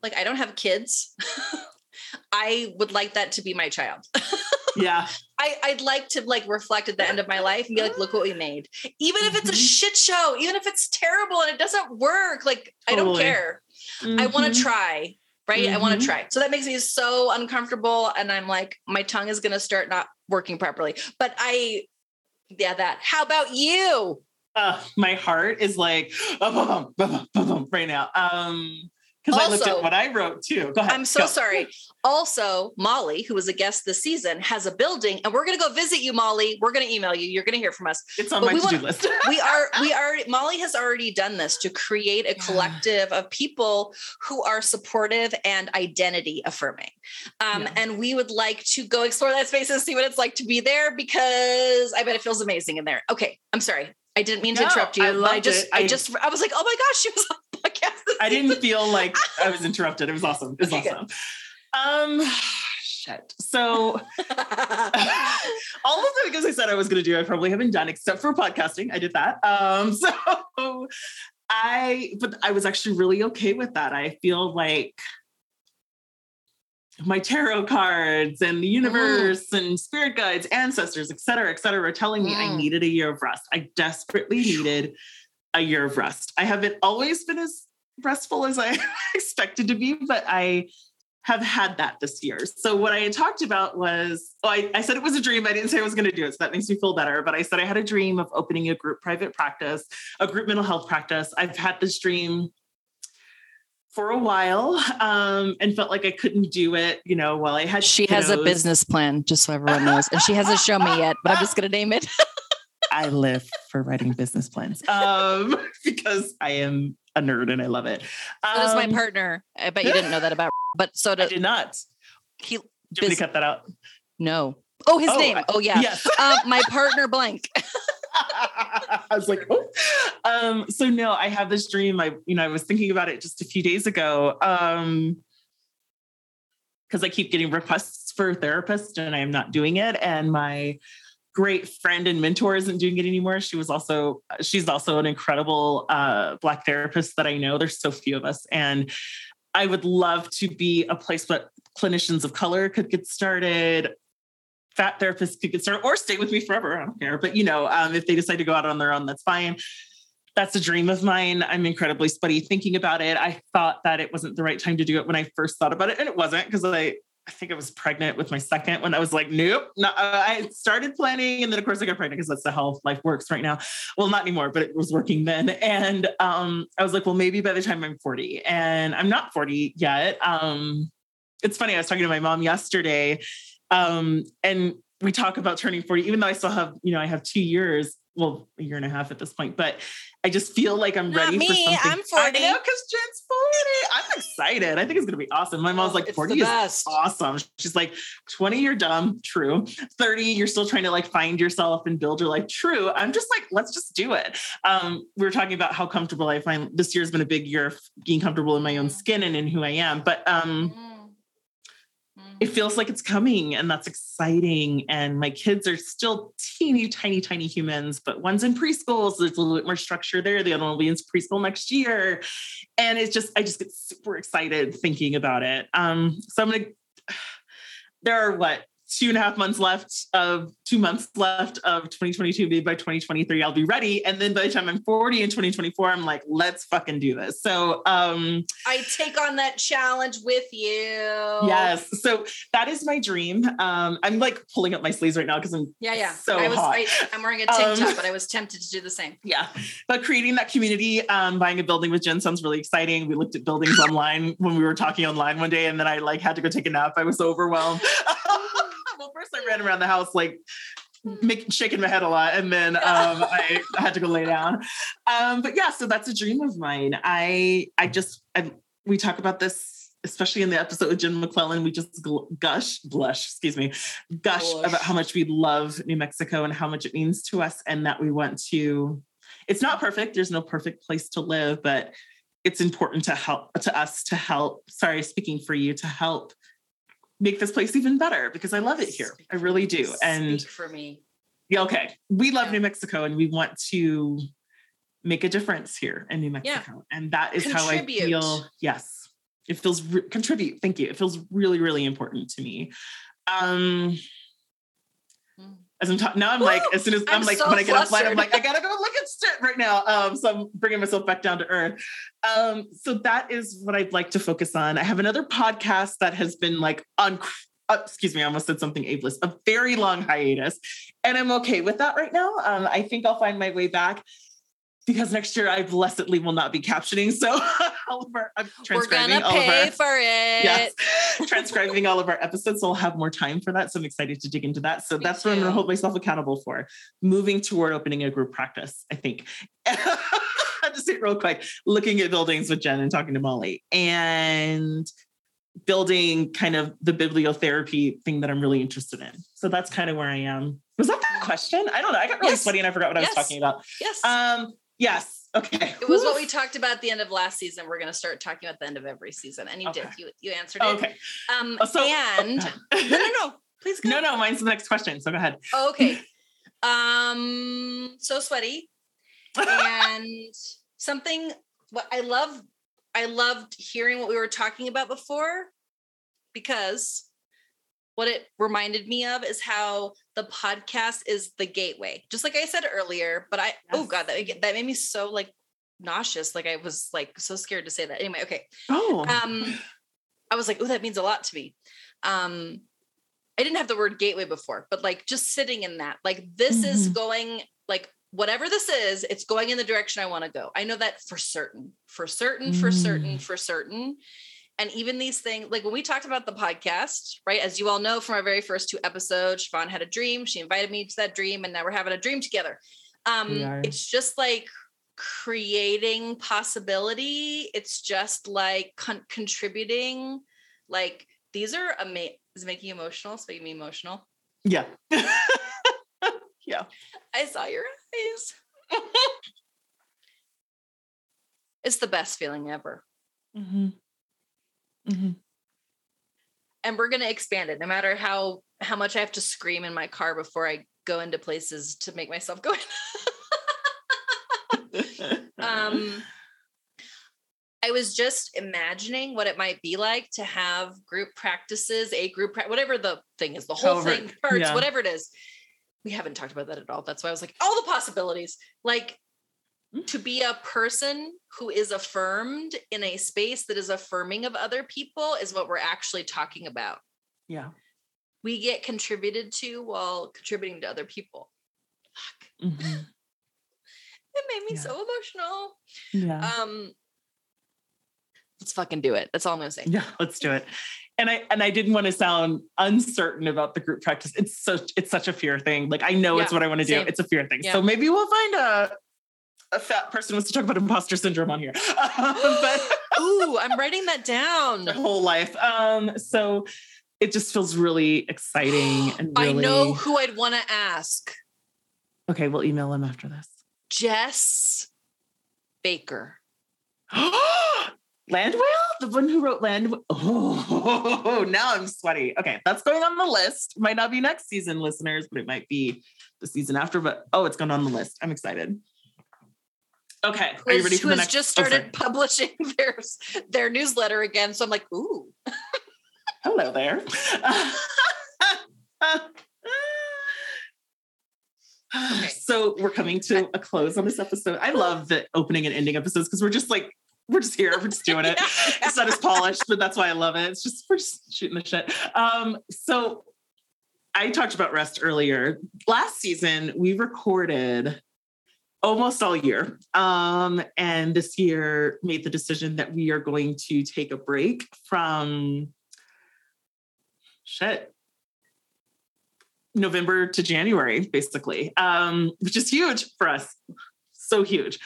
like I don't have kids. [laughs] I would like that to be my child. [laughs] yeah. I, I'd like to like reflect at the end of my life and be like, look what we made. Even if it's a Mhm. shit show, even if it's terrible and it doesn't work, like I don't Totally. care. I want to try. Right. I want to try. So that makes me so uncomfortable. And I'm like, my tongue is going to start not working properly. But I, yeah, that. How about you? Uh, my heart is like right now. Um, because I looked Also- at what I wrote too. Go ahead. I'm so go. sorry. Also, Molly, who was a guest this season, has a building, and we're going to go visit you, Molly. We're going to email you. You're going to hear from us. It's on But my to-do want- list. [laughs] we are we [laughs] are molly has already done this to create a Yeah. collective of people who are supportive and identity affirming um, Yeah. and we would like to go explore that space and see what it's like to be there because i bet it feels amazing in there okay i'm sorry i didn't mean to interrupt you I loved just it. I, I- just i was like oh my gosh [laughs] she was on the podcast I didn't feel like I was interrupted. It was awesome. It was Okay, good. awesome. Um, shit. So [laughs] all of the things I said I was going to do, I probably haven't done except for podcasting. I did that. Um, [laughs] so I, but I was actually really okay with that. I feel like my tarot cards and the universe and spirit guides, ancestors, et cetera, et cetera, are telling me I Mm. needed a year of rest. I desperately needed a year of rest. I haven't always been as restful as I [laughs] expected to be, but I have had that this year. So what I had talked about was, oh, I, I said it was a dream. I didn't say I was going to do it. So that makes me feel better. But I said I had a dream of opening a group private practice, a group mental health practice. I've had this dream for a while um, and felt like I couldn't do it, you know, while I had She has a business plan, just so everyone knows. And she hasn't shown me yet, but I'm just going to name it. [laughs] I live for writing business plans um, [laughs] because I am a nerd and I love it. So does my Um, partner. I bet you didn't know that about, [laughs] but so I did not. he. Do you Bus- cut that out? No. Oh, his Oh, name. I- Oh, yeah. Yes. Um, [laughs] my partner blank. I was like, oh. Um, so no, I have this dream. I, you know, I was thinking about it just a few days ago. Um, because I keep getting requests for a therapist and I am not doing it. And my great friend and mentor isn't doing it anymore. She was also, she's also an incredible uh, Black therapist that I know. There's so few of us. And I would love to be a place where clinicians of color could get started, fat therapists could get started, or stay with me forever. I don't care. But you know, um, if they decide to go out on their own, that's fine. That's a dream of mine. I'm incredibly sweaty thinking about it. I thought that it wasn't the right time to do it when I first thought about it, and it wasn't because I. I think I was pregnant with my second when I was like, nope. No, I started planning, and then of course I got pregnant because that's the how life works right now. Well, not anymore, but it was working then. And um, I was like, well, maybe by the time I'm 40, and I'm not 40 yet. Um, it's funny. I was talking to my mom yesterday, um, and we talk about turning 40, even though I still have, you know, I have two years, well, a year and a half at this point, but I just feel like I'm Not ready me. for something. I'm 40. I know because Jen's 40. I'm excited. I think it's gonna be awesome. My mom's like, 40 the is awesome. She's like, 20, you're dumb. True. 30, you're still trying to like find yourself and build your life. True. I'm just like, let's just do it. Um, we were talking about how comfortable I find this year's been a big year of being comfortable in my own skin and in who I am. But um, it feels like it's coming and that's exciting. And my kids are still teeny, tiny, tiny humans, but one's in preschool. So there's a little bit more structure there. The other one will be in preschool next year. And it's just, I just get super excited thinking about it. Um, so I'm to, [sighs] there are what, two and a half months left of two months left of 2022. Maybe by 2023, I'll be ready. And then by the time I'm 40 in 2024, I'm like, let's fucking do this. So, um, I take on that challenge with you. Yes. So that is my dream. Um, I'm like pulling up my sleeves right now because I'm Yeah, yeah. So I was hot. I, I'm wearing a tank Um, top, but I was tempted to do the same. [laughs] yeah. But creating that community, um, buying a building with Jen sounds really exciting. We looked at buildings [laughs] online when we were talking online one day, and then I like had to go take a nap. I was so overwhelmed. [laughs] [laughs] well, first I ran around the house like making [laughs] shaking my head a lot, and then um, I, [laughs] I had to go lay down. Um, but yeah, so that's a dream of mine. I I just I, we talk about this, especially in the episode with Jen McLellan. We just gl- gush, blush, excuse me, gush Blush. about how much we love New Mexico and how much it means to us, and that we want to. It's not perfect. There's no perfect place to live, but it's important to help to us to help. Sorry, speaking for you to help make this place even better because I love it here. Speak I really do. And for me. yeah, okay. We love Yeah. New Mexico and we want to make a difference here in New Mexico. And that is how I feel. Yes. It feels re- contribute. Thank you. It feels really, really important to me. Um as I'm talking. Now I'm like, as soon as I'm, I'm like, so when I get offline, I'm like, I gotta go look at shit right now. Um, so I'm bringing myself back down to earth. Um, so that is what I'd like to focus on. I have another podcast that has been like on. Uh, excuse me, I almost said something ableist. A very long hiatus, and I'm okay with that right now. Um, I think I'll find my way back because next year I blessedly will not be captioning. So [laughs] all of our, I'm We're transcribing gonna all of pay our for it. yes, [laughs] transcribing all of our episodes. So I'll have more time for that. So I'm excited to dig into that. So Me that's what I'm going to hold myself accountable for. Moving toward opening a group practice, I think. I'll [laughs] just say it real quick, looking at buildings with Jen and talking to Molly and building kind of the bibliotherapy thing that I'm really interested in. So that's kind of where I am. Was that the question? I don't know. I got really Yes. sweaty and I forgot what I was talking about. Yes. Um, yes. Okay. it was what we talked about at the end of last season. We're gonna start talking about the end of every season. And you did. You you answered it. Okay. Um Oh, so- and [laughs] no, no, no. Please go. no, no, mine's the next question. So go ahead. Oh, okay. Um, so sweaty. And [laughs] something what I love, I loved hearing what we were talking about before because what it reminded me of is how the podcast is the gateway. Just like I said earlier, but I oh god, that that made me so like nauseous. Like I was like so scared to say that. Anyway, okay Oh. um i was like oh that means a lot to me um i didn't have the word gateway before but like just sitting in that like this is Mhm. going like whatever this is it's going in the direction i want to go i know that for certain for certain for certain Mm. for certain and even these things like when we talked about the podcast right as you all know from our very first two episodes Siobhan had a dream she invited me to that dream and now we're having a dream together um are. it's just like creating possibility it's just like con- contributing like these are amazing is it making you emotional it's making me emotional yeah. [laughs] yeah. i saw your eyes [laughs] it's the best feeling ever Mm-hmm. Mm-hmm. and we're going to expand it no matter how how much i have to scream in my car before i go into places to make myself go in [laughs] um i was just imagining what it might be like to have group practices a group pra- whatever the thing is the whole However- thing parts yeah. whatever it is we haven't talked about that at all that's why i was like all the possibilities like. To be a person who is affirmed in a space that is affirming of other people is what we're actually talking about yeah. we get contributed to while contributing to other people Mhm. [laughs] it made me Yeah. so emotional Yeah. um let's fucking do it that's all i'm gonna say Yeah. [laughs] Let's do it. And I and I didn't want to sound uncertain about the group practice. It's such it's such a fear thing. Like I know it's what I want to do. It's a fear thing. Yeah. So maybe we'll find a a fat person wants to talk about imposter syndrome on here. [laughs] but Ooh, I'm writing that down. [laughs] whole life. Um, so it just feels really exciting and really I know who I'd want to ask. Okay, we'll email him after this. Jes Baker. [gasps] Land Whale? The one who wrote Land Oh, [laughs] now I'm sweaty. Okay, that's going on the list. Might not be next season, listeners, but it might be the season after. But oh, it's going on the list. I'm excited. Okay, Who are you has- ready for the next? just oh, sorry. started publishing [laughs] their their newsletter again. So I'm like, ooh. Hello there. Okay. [laughs] So we're coming to a close on this episode. I love the opening and ending episodes because we're just like, we're just here, we're just doing it. [laughs] It's not as polished, but that's why I love it. It's just we're just shooting the shit. Um, so I talked about rest earlier. Last season, we recorded almost all year. Um, and this year made the decision that we are going to take a break from shit. November to January, basically, um, which is huge for us. So huge.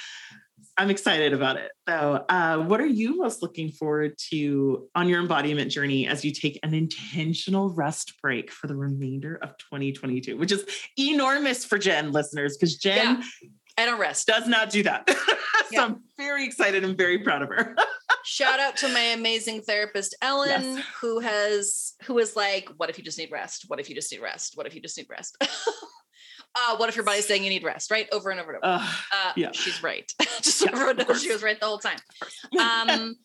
I'm excited about it. So, uh, what are you most looking forward to on your embodiment journey as you take an intentional rest break for the remainder of 2022, which is enormous for Jen listeners, because Jen Yeah. I don't rest. does not do that. [laughs] so. I'm very excited and very proud of her. [laughs] Shout out to my amazing therapist Ellen, Yes. who has who is like, what if you just need rest? What if you just need rest? What if you just need rest? [laughs] uh, what if your body's saying you need rest? Right, over and over and over. Uh, Uh, yeah. she's right. just so Yeah, everyone knows she was right the whole time. Um,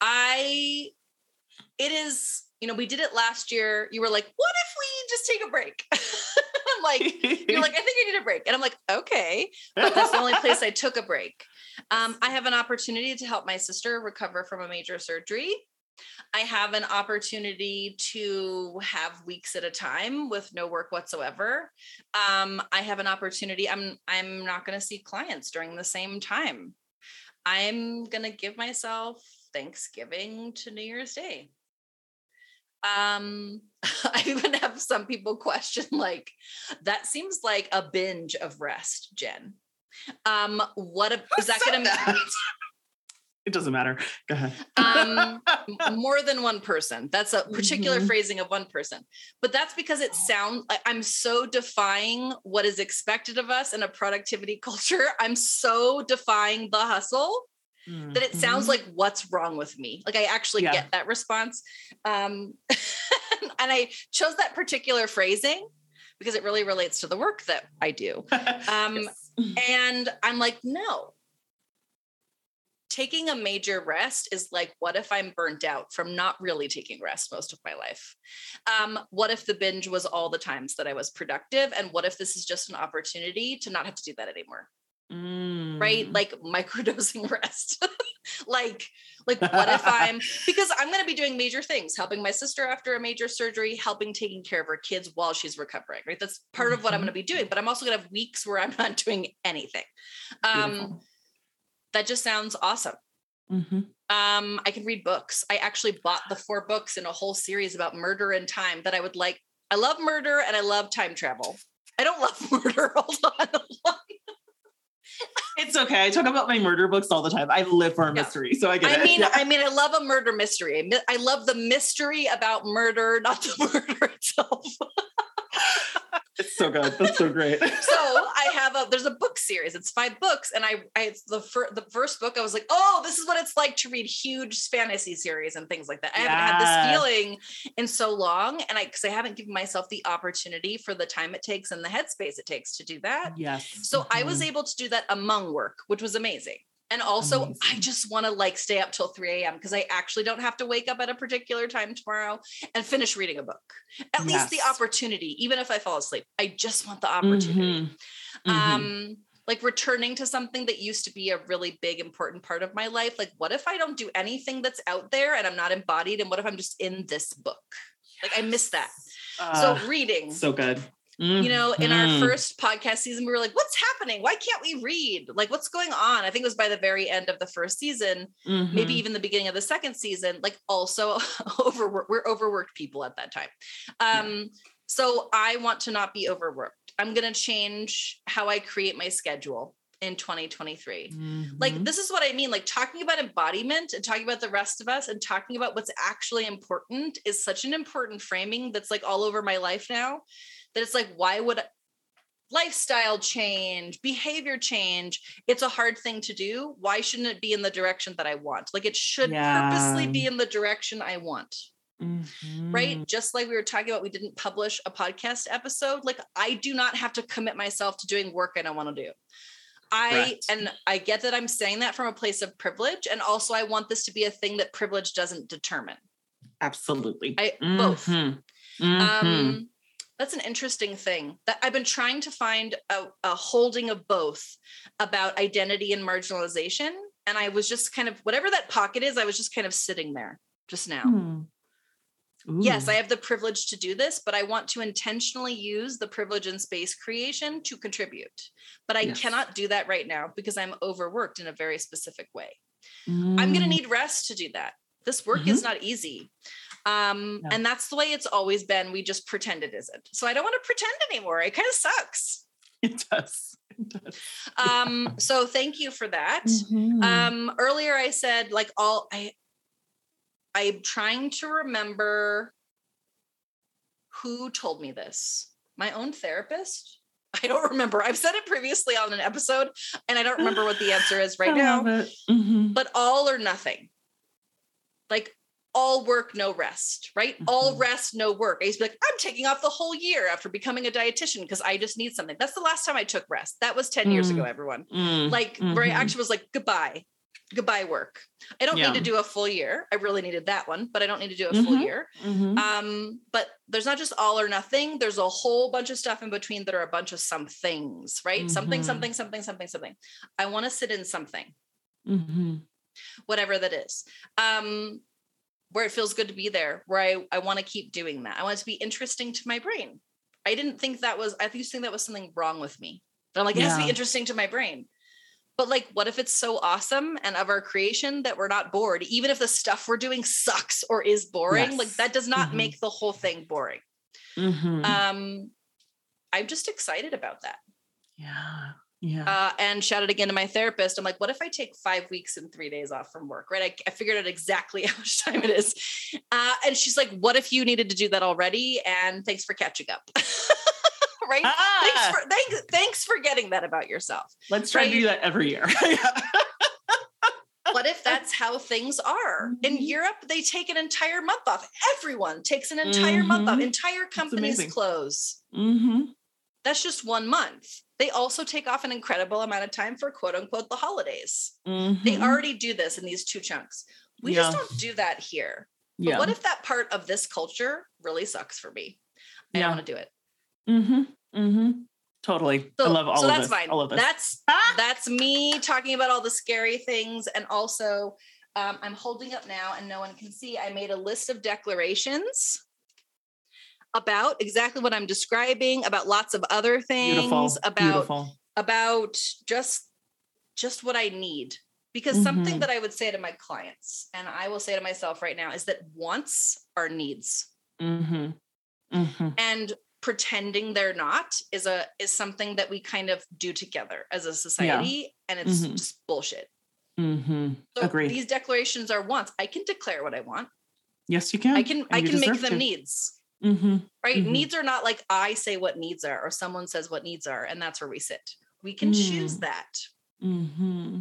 I, it is, you know, we did it last year. You were like, what if we just take a break? Like, [laughs] you're like, I think I need a break. And I'm like, okay. But that's the only place I [laughs] took a break. Um, I have an opportunity to help my sister recover from a major surgery. I have an opportunity to have weeks at a time with no work whatsoever. Um, I have an opportunity. I'm I'm not going to see clients during the same time. I'm going to give myself Thanksgiving to New Year's Day. Um, [laughs] I even have some people question like, that seems like a binge of rest, Jen. Um, what a, is that going to? Matter? It doesn't matter. Go ahead. um, [laughs] more than one person. That's a particular Mhm. phrasing of one person. But that's because it sounds like I'm so defying what is expected of us in a productivity [laughs] culture. I'm so defying the hustle that it sounds Mhm. like what's wrong with me. Like I actually Yeah. get that response. Um, [laughs] and I chose that particular phrasing because it really relates to the work that I do. [laughs] Um, Yes. and I'm like, no. Taking a major rest is like, what if I'm burnt out from not really taking rest most of my life? Um, what if the binge was all the times that I was productive? And what if this is just an opportunity to not have to do that anymore? Right? Mm. Like microdosing [laughs] rest. [laughs] like, like what if [laughs] I'm because I'm going to be doing major things, helping my sister after a major surgery, helping taking care of her kids while she's recovering. Right? That's part of what I'm going to be doing. But I'm also going to have weeks where I'm not doing anything. Um, Beautiful. that just sounds awesome. Mhm. Um, I can read books. I actually bought the four books in a whole series about murder and time that I would like. I love murder and I love time travel. I don't love murder. Hold on. It's okay. I talk about my murder books all the time. I live for a Yeah. mystery, so I get I it. mean, Yeah. I mean, I love a murder mystery. I love the mystery about murder, not the [laughs] murder itself. It's so good. That's so great. [laughs] so I have a there's a book series. It's five books, and I I it's the first the first book I was like, oh, this is what it's like to read huge fantasy series and things like that. I haven't had this feeling in so long, and I because I haven't given myself the opportunity for the time it takes and the headspace it takes to do that. yes. So I was Mhm. able to do that among work, which was amazing. And also, I just want to like stay up till 3 a.m. because I actually don't have to wake up at a particular time tomorrow and finish reading a book. At least the opportunity, even if I fall asleep, I just want the opportunity. Mhm. Mhm. Um, like returning to something that used to be a really big, important part of my life. Like, what if I don't do anything that's out there and I'm not embodied? And what if I'm just in this book? Like, I miss that. Uh, so, reading so good. You know, in our Mhm. first podcast season, we were like, what's happening? Why can't we read? Like, what's going on? I think it was by the very end of the first season, maybe Mhm. even the beginning of the second season, like also [laughs] overworked. We're overworked people at that time. Um, so I want to not be overworked. I'm going to change how I create my schedule in 2023 like Mhm. this is what i mean like talking about embodiment and talking about the rest of us and talking about what's actually important is such an important framing that's like all over my life now that it's like why would lifestyle change behavior change it's a hard thing to do why shouldn't it be in the direction that i want like it should purposely be in the direction i want Mhm. right? Just like we were talking about, we didn't publish a podcast episode. Like, I do not have to commit myself to doing work I don't want to do. I Correct. and I get that I'm saying that from a place of privilege, and also I want this to be a thing that privilege doesn't determine. Absolutely. I both. Mhm. Mhm. Um, that's an interesting thing that I've been trying to find a, a holding of both about identity and marginalization. And I was just kind of whatever that pocket is, I was just kind of sitting there just now. Hmm. Yes, I have the privilege to do this, but I want to intentionally use the privilege and space creation to contribute. But I Yes. cannot do that right now because I'm overworked in a very specific way. I'm going to Mm. need rest to do that. This work is not easy. Um, No. And that's the way it's always been. We just pretend it isn't. So I don't want to pretend anymore. It kind of sucks. [laughs] It does. [laughs] It does. Um, so thank you for that. Mhm. Um, earlier I said like all I I'm trying to remember who told me this. My own therapist? [laughs] I don't remember. I've said it previously on an episode and I don't [gasps] remember what the answer is right now. Mhm. But all or nothing. Like all work, no rest, right? All Mhm. rest, no work. I used to be like, I'm taking off the whole year after becoming a dietitian because I just need something. That's the last time I took rest. That was 10 years Mm. ago, everyone Mm. like where I Mhm. actually was like goodbye goodbye work. I don't Yeah. need to do a full year. I really needed that one, but I don't need to do a full Mhm. year. Mhm. Um, but there's not just all or nothing. There's a whole bunch of stuff in between that are a bunch of some things, right? Something, something, something, something, something. I want to sit in something, whatever that is. Um, where it feels good to be there, where I, I want to keep doing that. I want it to be interesting to my brain. I didn't think that was, I used to think that was something wrong with me. But I'm like, it has to be interesting to my brain. But like, what if it's so awesome and of our creation that we're not bored, even if the stuff we're doing sucks or is boring? Like that does not Mhm. make the whole thing boring. Mhm. Um, I'm just excited about that. yeah. Yeah. Uh, and shouted again to my therapist. I'm like, what if I take five weeks and three days off from work? Right. I, I figured out exactly [laughs] how much time it is. Uh, and she's like, what if you needed to do that already? And thanks for catching up. [laughs] right. Thanks Ah, for thanks, thanks for getting that about yourself. let's try to do that every year. [laughs] What if that's how things are? In Mhm. Europe, they take an entire month off. Everyone takes an entire month off. Mhm. Entire companies close. Mhm. That's just one month. They also take off an incredible amount of time for quote unquote the holidays. They Mhm. already do this in these two chunks. We just don't do that here. But yeah. what if that part of this culture really sucks for me? I Yeah. don't want to do it. Mm-hmm. Mm-hmm. Totally. So, I love all so of that's this. fine. All of this. That's Ah! [laughs] that's me talking about all the scary things. And also, um, I'm holding up now and no one can see. I made a list of declarations about exactly what I'm describing, about lots of other things, beautiful. about beautiful. about just just what I need. Because something Mhm. that I would say to my clients, and I will say to myself right now, is that wants are needs. Mm-hmm. Mm-hmm. And pretending they're not is a is something that we kind of do together as a society. And it's Mhm. just bullshit. Mm-hmm. So Agreed. these declarations are wants. I can declare what I want. Yes, you can. I can and I can make them to. needs. Mm-hmm. Right? Mhm. Needs are not like I say what needs are or someone says what needs are, and that's where we sit. We can choose Mm. that. Mm-hmm.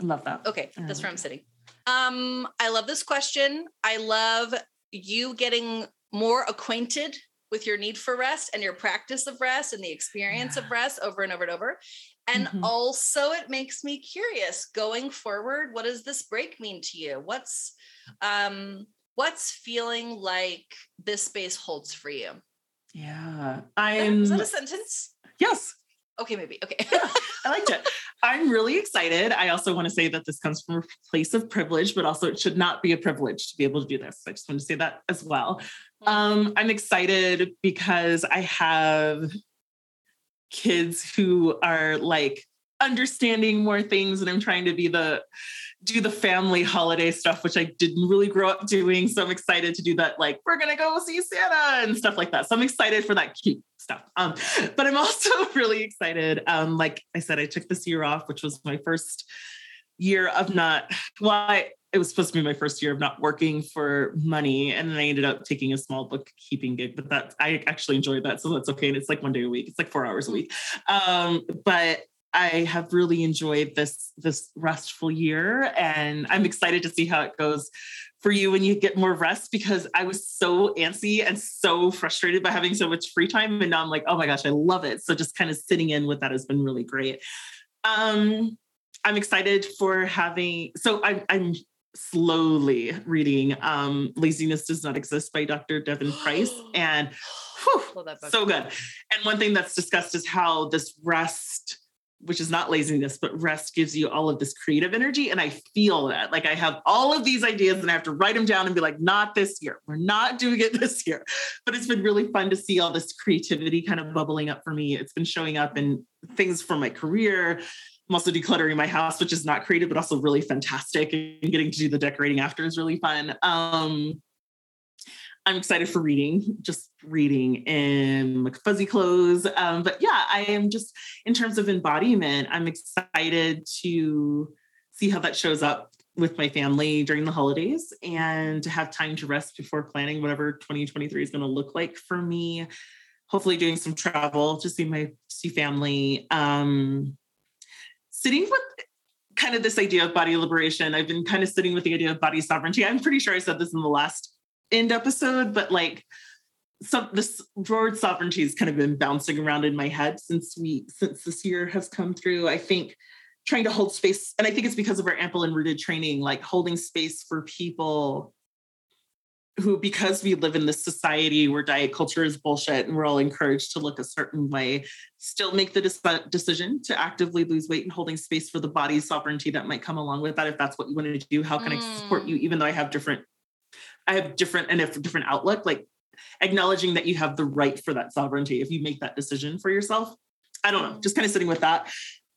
I love that. Okay, that's where I'm sitting. Um, I love this question. I love you getting more acquainted with your need for rest and your practice of rest and the experience of rest over and over and over. And Mhm. also it makes me curious going forward, what does this break mean to you? What's um what's feeling like this space holds for you? Yeah. I'm Is that a sentence? yes. Okay, maybe. Okay. I liked it. I'm really excited. I also want to say that this comes from a place of privilege, but also it should not be a privilege to be able to do this. I just want to say that as well. Um, I'm excited because I have kids who are like understanding more things, and I'm trying to be the do the family holiday stuff, which I didn't really grow up doing. So I'm excited to do that. Like we're gonna go see Santa and stuff like that. So I'm excited for that cute stuff. Um, but I'm [laughs] also really excited. Um, like I said, I took this year off, which was my first year of not. Well, it was supposed to be my first year of not working for money, and then I ended up taking a small bookkeeping gig. But that I actually enjoyed that, so that's okay. And it's like one day a week. It's like four hours a week. Um, but I have really enjoyed this this restful year, and I'm excited to see how it goes for you when you get more rest because I was so antsy and so frustrated by having so much free time, and now I'm like, oh my gosh, I love it. So just kind of sitting in with that has been really great. Um, I'm excited for having. So I'm I'm slowly reading um, "Laziness Does Not Exist" by Dr. Devon Price, [gasps] and whew, that book. so good. And one thing that's discussed is how this rest, which is not laziness, but rest gives you all of this creative energy. And I feel that. Like I have all of these ideas and I have to write them down and be like, not this year. We're not doing it [laughs] this year. But it's been really fun to see all this creativity kind of bubbling up for me. It's been showing up in things for my career. I'm also decluttering my house, which is not creative, but also really fantastic. And getting to do the decorating after is really fun. Um, I'm excited for reading, just reading in fuzzy clothes. Um, but yeah, I am just in terms of embodiment, I'm excited to see how that shows up with my family during the holidays and to have time to rest before planning whatever 2023 is going to look like for me. Hopefully, doing some travel to see my see family. Um, sitting with kind of this idea of body liberation. I've been kind of sitting with the idea of body sovereignty. I'm pretty sure I said this in the last end episode, but like so this word sovereignty has kind of been bouncing around in my head since we since this year has come through. I think trying to hold space. And I think it's because of our ample and rooted training, like holding space for people who, because we live in this society where diet culture is bullshit and we're all encouraged to look a certain way, still make the decision to actively lose weight and holding space for the body sovereignty that might come along with that. If that's what you want to do, how can mm. I support you, even though I have different, I have different and a different outlook, like acknowledging that you have the right for that sovereignty if you make that decision for yourself. I don't know, just kind of sitting with that.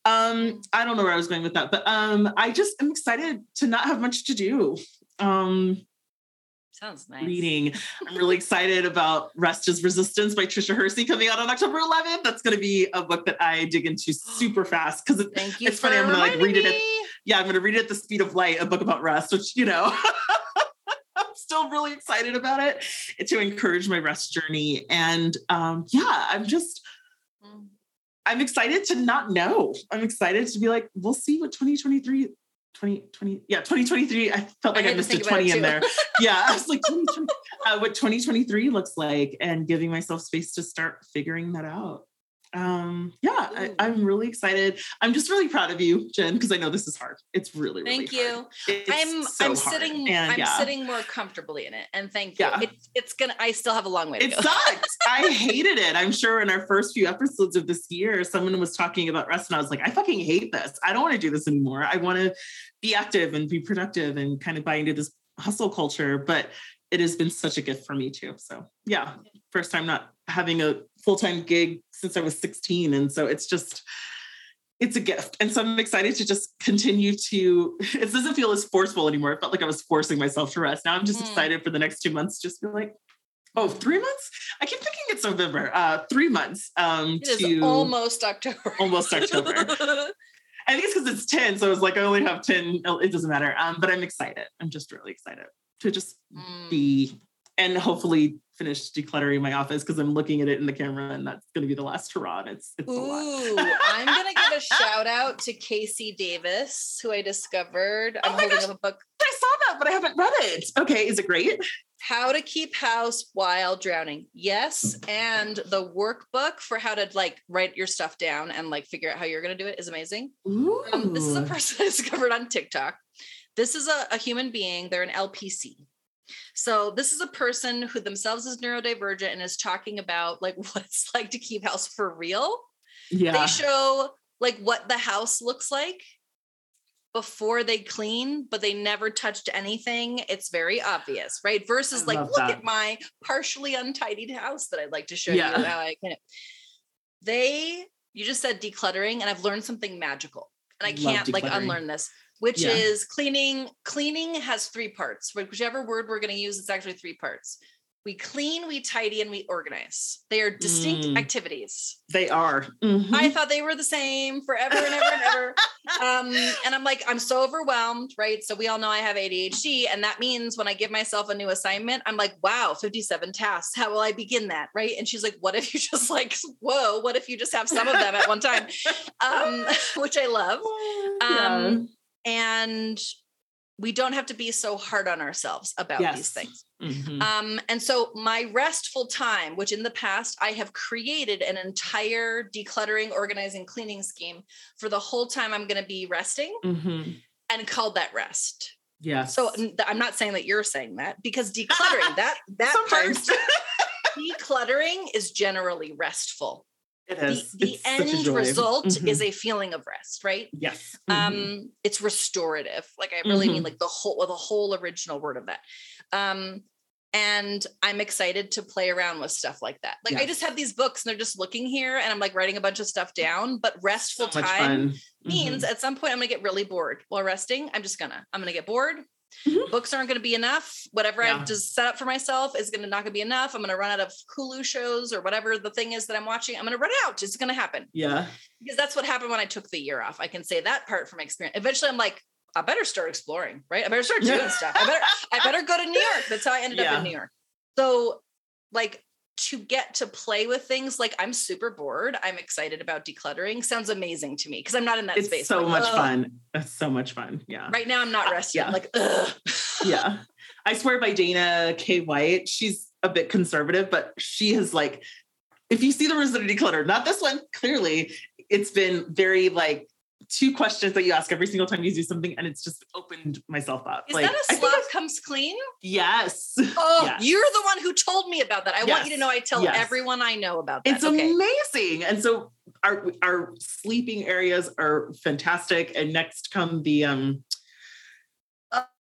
Um, I don't know where I was going with that, but um, I just am excited to not have much to do. Um, Sounds nice. Reading. I'm really excited about Rest is Resistance by Tricia Hersey coming out on October 11th. That's going to be a book that I dig into [gasps] super fast because it, it's funny. I'm going to like read me. it. At, yeah, I'm going to read it at the speed of light, a book about rest, which, you know, [laughs] still really excited about it to encourage my rest journey. And um, yeah, I'm just, mm. I'm excited to not know. I'm excited to be like, we'll see what 2023 2020 yeah 2023 i felt like i, I missed a 20 in there [laughs] yeah i was like 2020 uh, what 2023 looks like and giving myself space to start figuring that out um yeah I, am really excited. I'm just really proud of you jen because i know this is hard. It's really, really thank you. I'm so i'm sitting and, i'm yeah. sitting more comfortably in it and thank you. Yeah. it, it's gonna i still have a long way to it go. sucked i [laughs] hated it. I'm sure in our first few episodes of this year someone was talking about rest and i was like i fucking hate this. I don't want to do this anymore. I want to be active and be productive and kind of buy into this hustle culture but it has been such a gift for me too. So yeah first time not having a full-time gig since I was 16. And so it's just, it's a gift. And so I'm excited to just continue to, it doesn't feel as forceful anymore. It felt like I was forcing myself to rest. Now I'm just mm. excited for the next two months, just be like, oh, three months? I keep thinking it's November. Uh, three months. Um, it to almost October. Almost October. [laughs] I think it's because it's 10. So I was like, I only have 10. It doesn't matter. Um, but I'm excited. I'm just really excited to just mm. be and hopefully finish decluttering my office because I'm looking at it in the camera and that's going to be the last hurrah. It's, it's Ooh, I'm going to give a shout out to KC Davis, who I discovered. I'm oh holding gosh, up a book. I saw that, but I haven't read it. Okay. Is it great? How to keep house while drowning. Yes. And the workbook for how to like write your stuff down and like figure out how you're going to do it is amazing. Um, this is a person [laughs] I discovered on TikTok. This is a, a human being. They're an LPC so this is a person who themselves is neurodivergent and is talking about like [laughs] what it's like to keep house for real. Yeah. They show like what the house looks like before they clean, but they never touched anything. It's very obvious, right? Versus like, look that. at my partially untidied house that I'd like to show yeah. you how I can. They, you just said decluttering, and I've learned something magical, and I can't like unlearn this which yeah. is cleaning. Cleaning has three parts. Whichever word we're going to use, it's actually three parts. We clean, we tidy, and we organize. They are distinct mm. activities. They are. Mm-hmm. I thought they were the same forever and ever and ever. [laughs] Um, and I'm like, I'm so overwhelmed, right? So we all know I have ADHD, and that means when I give myself a new assignment, I'm like, wow, 57 tasks. How will I begin that, right? And she's like, what if you [laughs] just like, whoa, what if you just have some of them at one time? [laughs] Um, which I love. Um, yeah and we don't have to be so hard on ourselves about yes. these things. Mm-hmm. Um, and so, my restful time, which in the past I have created an entire decluttering, organizing, cleaning scheme for the whole time I'm going to be resting mm-hmm. and called that rest. Yeah. So I'm not saying that you're saying that because decluttering [laughs] that that part [laughs] decluttering is generally restful. It is. The, the end result mm-hmm. is a feeling of rest, right? Yes. Mm-hmm. Um, it's restorative. Like I really mm-hmm. mean like the whole the whole original word of that. Um, and I'm excited to play around with stuff like that. Like yes. I just have these books and they're just looking here and I'm like writing a bunch of stuff down, but restful so time means mm-hmm. at some point I'm gonna get really bored while resting. I'm just gonna, I'm gonna get bored. Mm-hmm. Books aren't going to be enough. Whatever yeah. I've just set up for myself is going to not going to be enough. I'm going to run out of Hulu shows or whatever the thing is that I'm watching. I'm going to run out. It's going to happen. Yeah. Because that's what happened when I took the year off. I can say that part from experience. Eventually, I'm like, I better start exploring, right? I better start doing [laughs] stuff. I better, I better go to New York. That's how I ended yeah. up in New York. So, like, to get to play with things like I'm super bored. I'm excited about decluttering. Sounds amazing to me because I'm not in that it's space. So like, much Ugh. fun. It's so much fun. Yeah. Right now I'm not resting. Uh, yeah. I'm like, Ugh. yeah. I swear by Dana K. White, she's a bit conservative, but she has like, if you see the Rosetta declutter, not this one, clearly, it's been very like two questions that you ask every single time you do something, and it's just opened myself up. Is like, that a that's- comes clean? yes. Oh, Yes. you're the one who told me about that. I want you to know I tell Yes. everyone I know about that. It's okay. amazing. And so our our sleeping areas are fantastic. And next come the um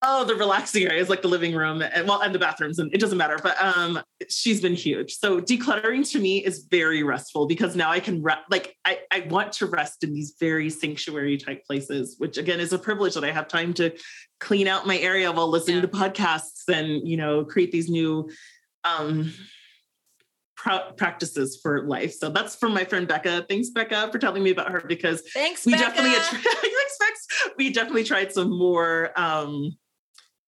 oh the relaxing areas like the living room and well and the bathrooms and it doesn't matter but um she's been huge so decluttering to me is very restful because now i can re- like I, I want to rest in these very sanctuary type places which again is a privilege that i have time to clean out my area while listening Yeah. to podcasts and you know create these new um practices for life so that's from my friend becca thanks becca for telling me about her because Thanks, we Becca. definitely [laughs] thanks, Bex. We definitely tried some more um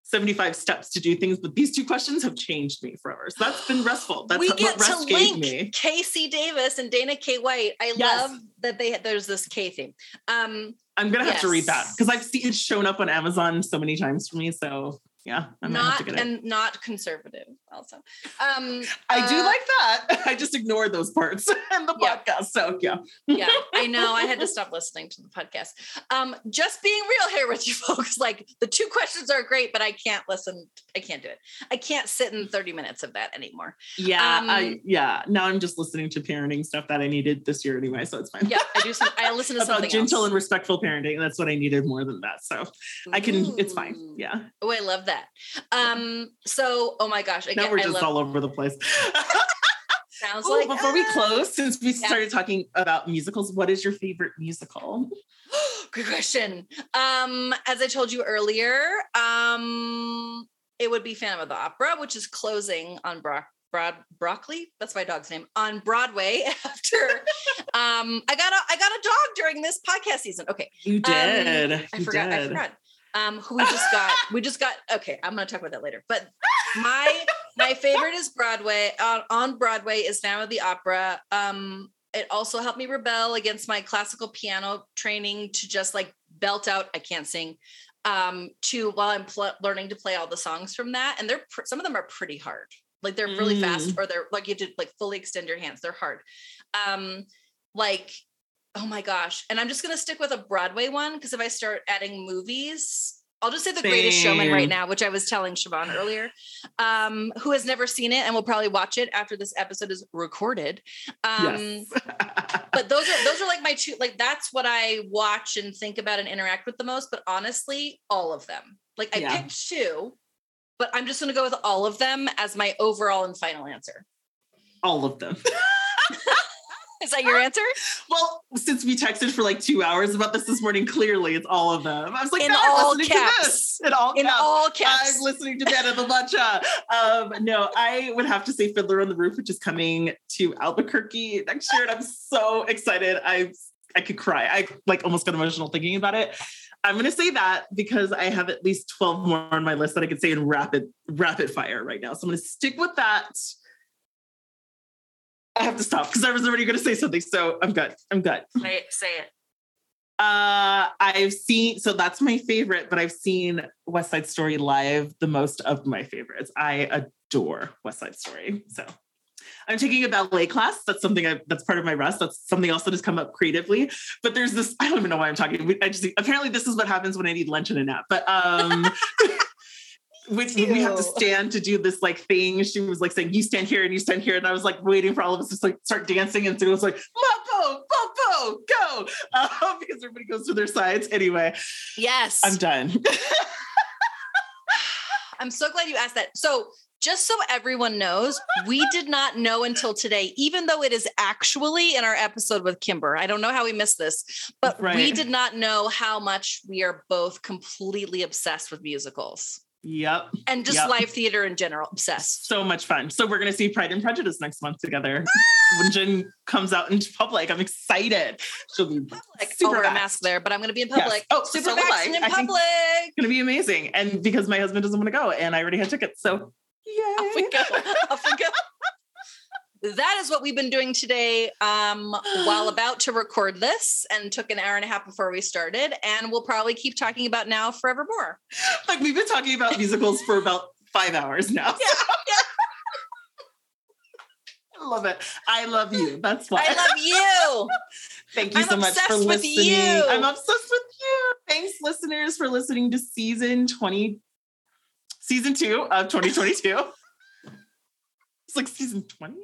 75 steps to do things but these two questions have changed me forever so that's been restful that's we what get to link me KC Davis and Dana K. White. I Yes. love that they there's this K theme. Um, i'm gonna have to read that because i've seen it shown up on amazon so many times for me so yeah i'm gonna have to not get it and not conservative. Also, um, i do uh, like that [laughs] i just ignored those parts [laughs] in the Yeah. podcast so yeah yeah, I know. I had to [laughs] stop listening to the podcast. Um, just being real here with you folks. Like the two questions are great, but I can't listen. I can't do it. I can't sit in 30 minutes of that anymore. yeah Um, I, yeah now i'm just listening to parenting stuff that i needed this year anyway so it's fine Yeah, I do. Some, I listen to about something gentle else. and respectful parenting that's what i needed more than that so I can, it's fine. Yeah. Oh, I love that. Um, so oh my gosh, again, now we're just all over the place. [laughs] sounds Oh, like before we [laughs] close, since we Yeah. started talking about musicals, what is your favorite musical? [gasps] Good question. Um, as I told you earlier, um, it would be Phantom of the Opera, which is closing on Brock. Broad broccoli. That's my dog's name on Broadway. [laughs] After um, I got a I got a dog during this podcast season. Okay, You did. Um, I You forgot. I forgot. Um, who we just got. [laughs] we just got. Okay, I'm going to talk about that later. But my my favorite is Broadway. On on Broadway is of the Opera. Um, it also helped me rebel against my classical piano training to just like belt out. I can't sing. Um, to while I'm pl- learning to play all the songs from that, and they're pr- some of them are pretty hard. Like they're really Mm. fast, or they're like you have to like fully extend your hands. They're hard. Um, like oh my gosh! And I'm just gonna stick with a Broadway one because if I start adding movies, I'll just say The Greatest Showman right now, which I was telling Siobhan earlier, um, who has never seen it and will probably watch it after this episode is recorded. Um, yes. [laughs] but those are those are like my two like that's what I watch and think about and interact with the most. But honestly, all of them. Like I Yeah. picked two, but I'm just gonna go with all of them as my overall and final answer. all of them. [laughs] Is that your answer? Well, since we texted for like two hours about this this morning, clearly it's all of them. I was like, In no, I'm all listening caps. to this. In all In caps. all caps. I'm listening to Dana the Matcha. Um, no, I would have to say Fiddler on the Roof, which is coming to Albuquerque next year, and I'm so excited. I I could cry. I like almost got emotional thinking about it. I'm gonna say that because I have at least 12 more on my list that I could say in rapid rapid fire right now. So I'm gonna stick with that. I have to stop because I was already gonna say something. So I'm good. I'm good. Say it. Say it. Uh, I've seen so that's my favorite, but I've seen West Side Story live the most of my favorites. I adore West Side Story. So I'm taking a ballet class. That's something I, that's part of my rest. That's something else that has come up creatively. But there's this, I don't even know why I'm talking. I just apparently this is what happens when I need lunch and a nap. But um [laughs] we, we have to stand to do this like thing. She was like saying, you stand here and you stand here. And I was like waiting for all of us to like start dancing. And so it was like, Popo, Popo, go. Um, [laughs] because everybody goes to their sides. Anyway, Yes. I'm done. [laughs] I'm so glad you asked that. So, just so everyone knows, we did not know until today, even though it is actually in our episode with Kimber. I don't know how we missed this, but we did not know how much we are both completely obsessed with musicals yep. and just Yep. live theater in general. Obsessed. So much fun. So we're gonna see Pride and Prejudice next month together. Ah! when Jen comes out into public, I'm excited. She'll be Public. I'll super wear a mask there, but I'm going to be in Yes. public. Oh, super so in I think- public. gonna be amazing. And because my husband doesn't want to go, and I already had tickets, so Off we go. [laughs] Off we go. That is what we've been doing today um, while [gasps] about to record this and took an hour and a half before we started. And we'll probably keep talking about now forevermore. [gasps] like we've been talking about musicals for about five hours now. Yeah, [laughs] I love it. I love you. That's why. I love you. [laughs] Thank you I'm so much for obsessed with listening. you. I'm obsessed with you. Thanks, listeners, for listening to season 20, season two of 2022. It's like season 20.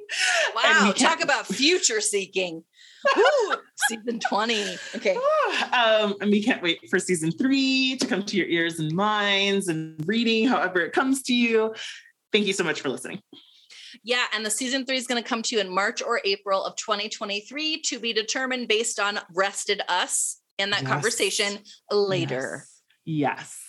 Wow. Talk about [laughs] future seeking. [laughs] Woo, season 20. Okay. [sighs] um, and we can't wait for season three to come to your ears and minds and reading, however it comes to you. Thank you so much for listening. Yeah, and the season three is going to come to you in March or April of 2023 to be determined based on Rested Us in that Yes. conversation later. Yes. yes.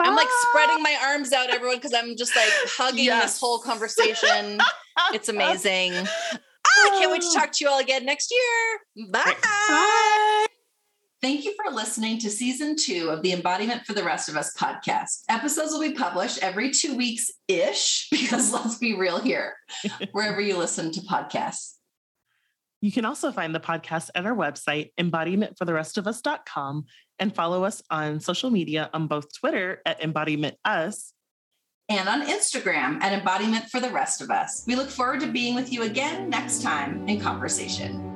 I'm like spreading my arms out, everyone, because I'm just like hugging Yes. this whole conversation. [laughs] it's amazing. Ah, I can't wait to talk to you all again next year. Bye. Bye. Thank you for listening to season two of the Embodiment for the Rest of Us podcast. Episodes will be published every two weeks ish, [laughs] because let's be real here, wherever you listen to podcasts. You can also find the podcast at our website, embodimentfortherestofus.com, and follow us on social media on both Twitter at Embodiment Us And on Instagram at Embodiment for the Rest of Us. We look forward to being with you again next time in conversation.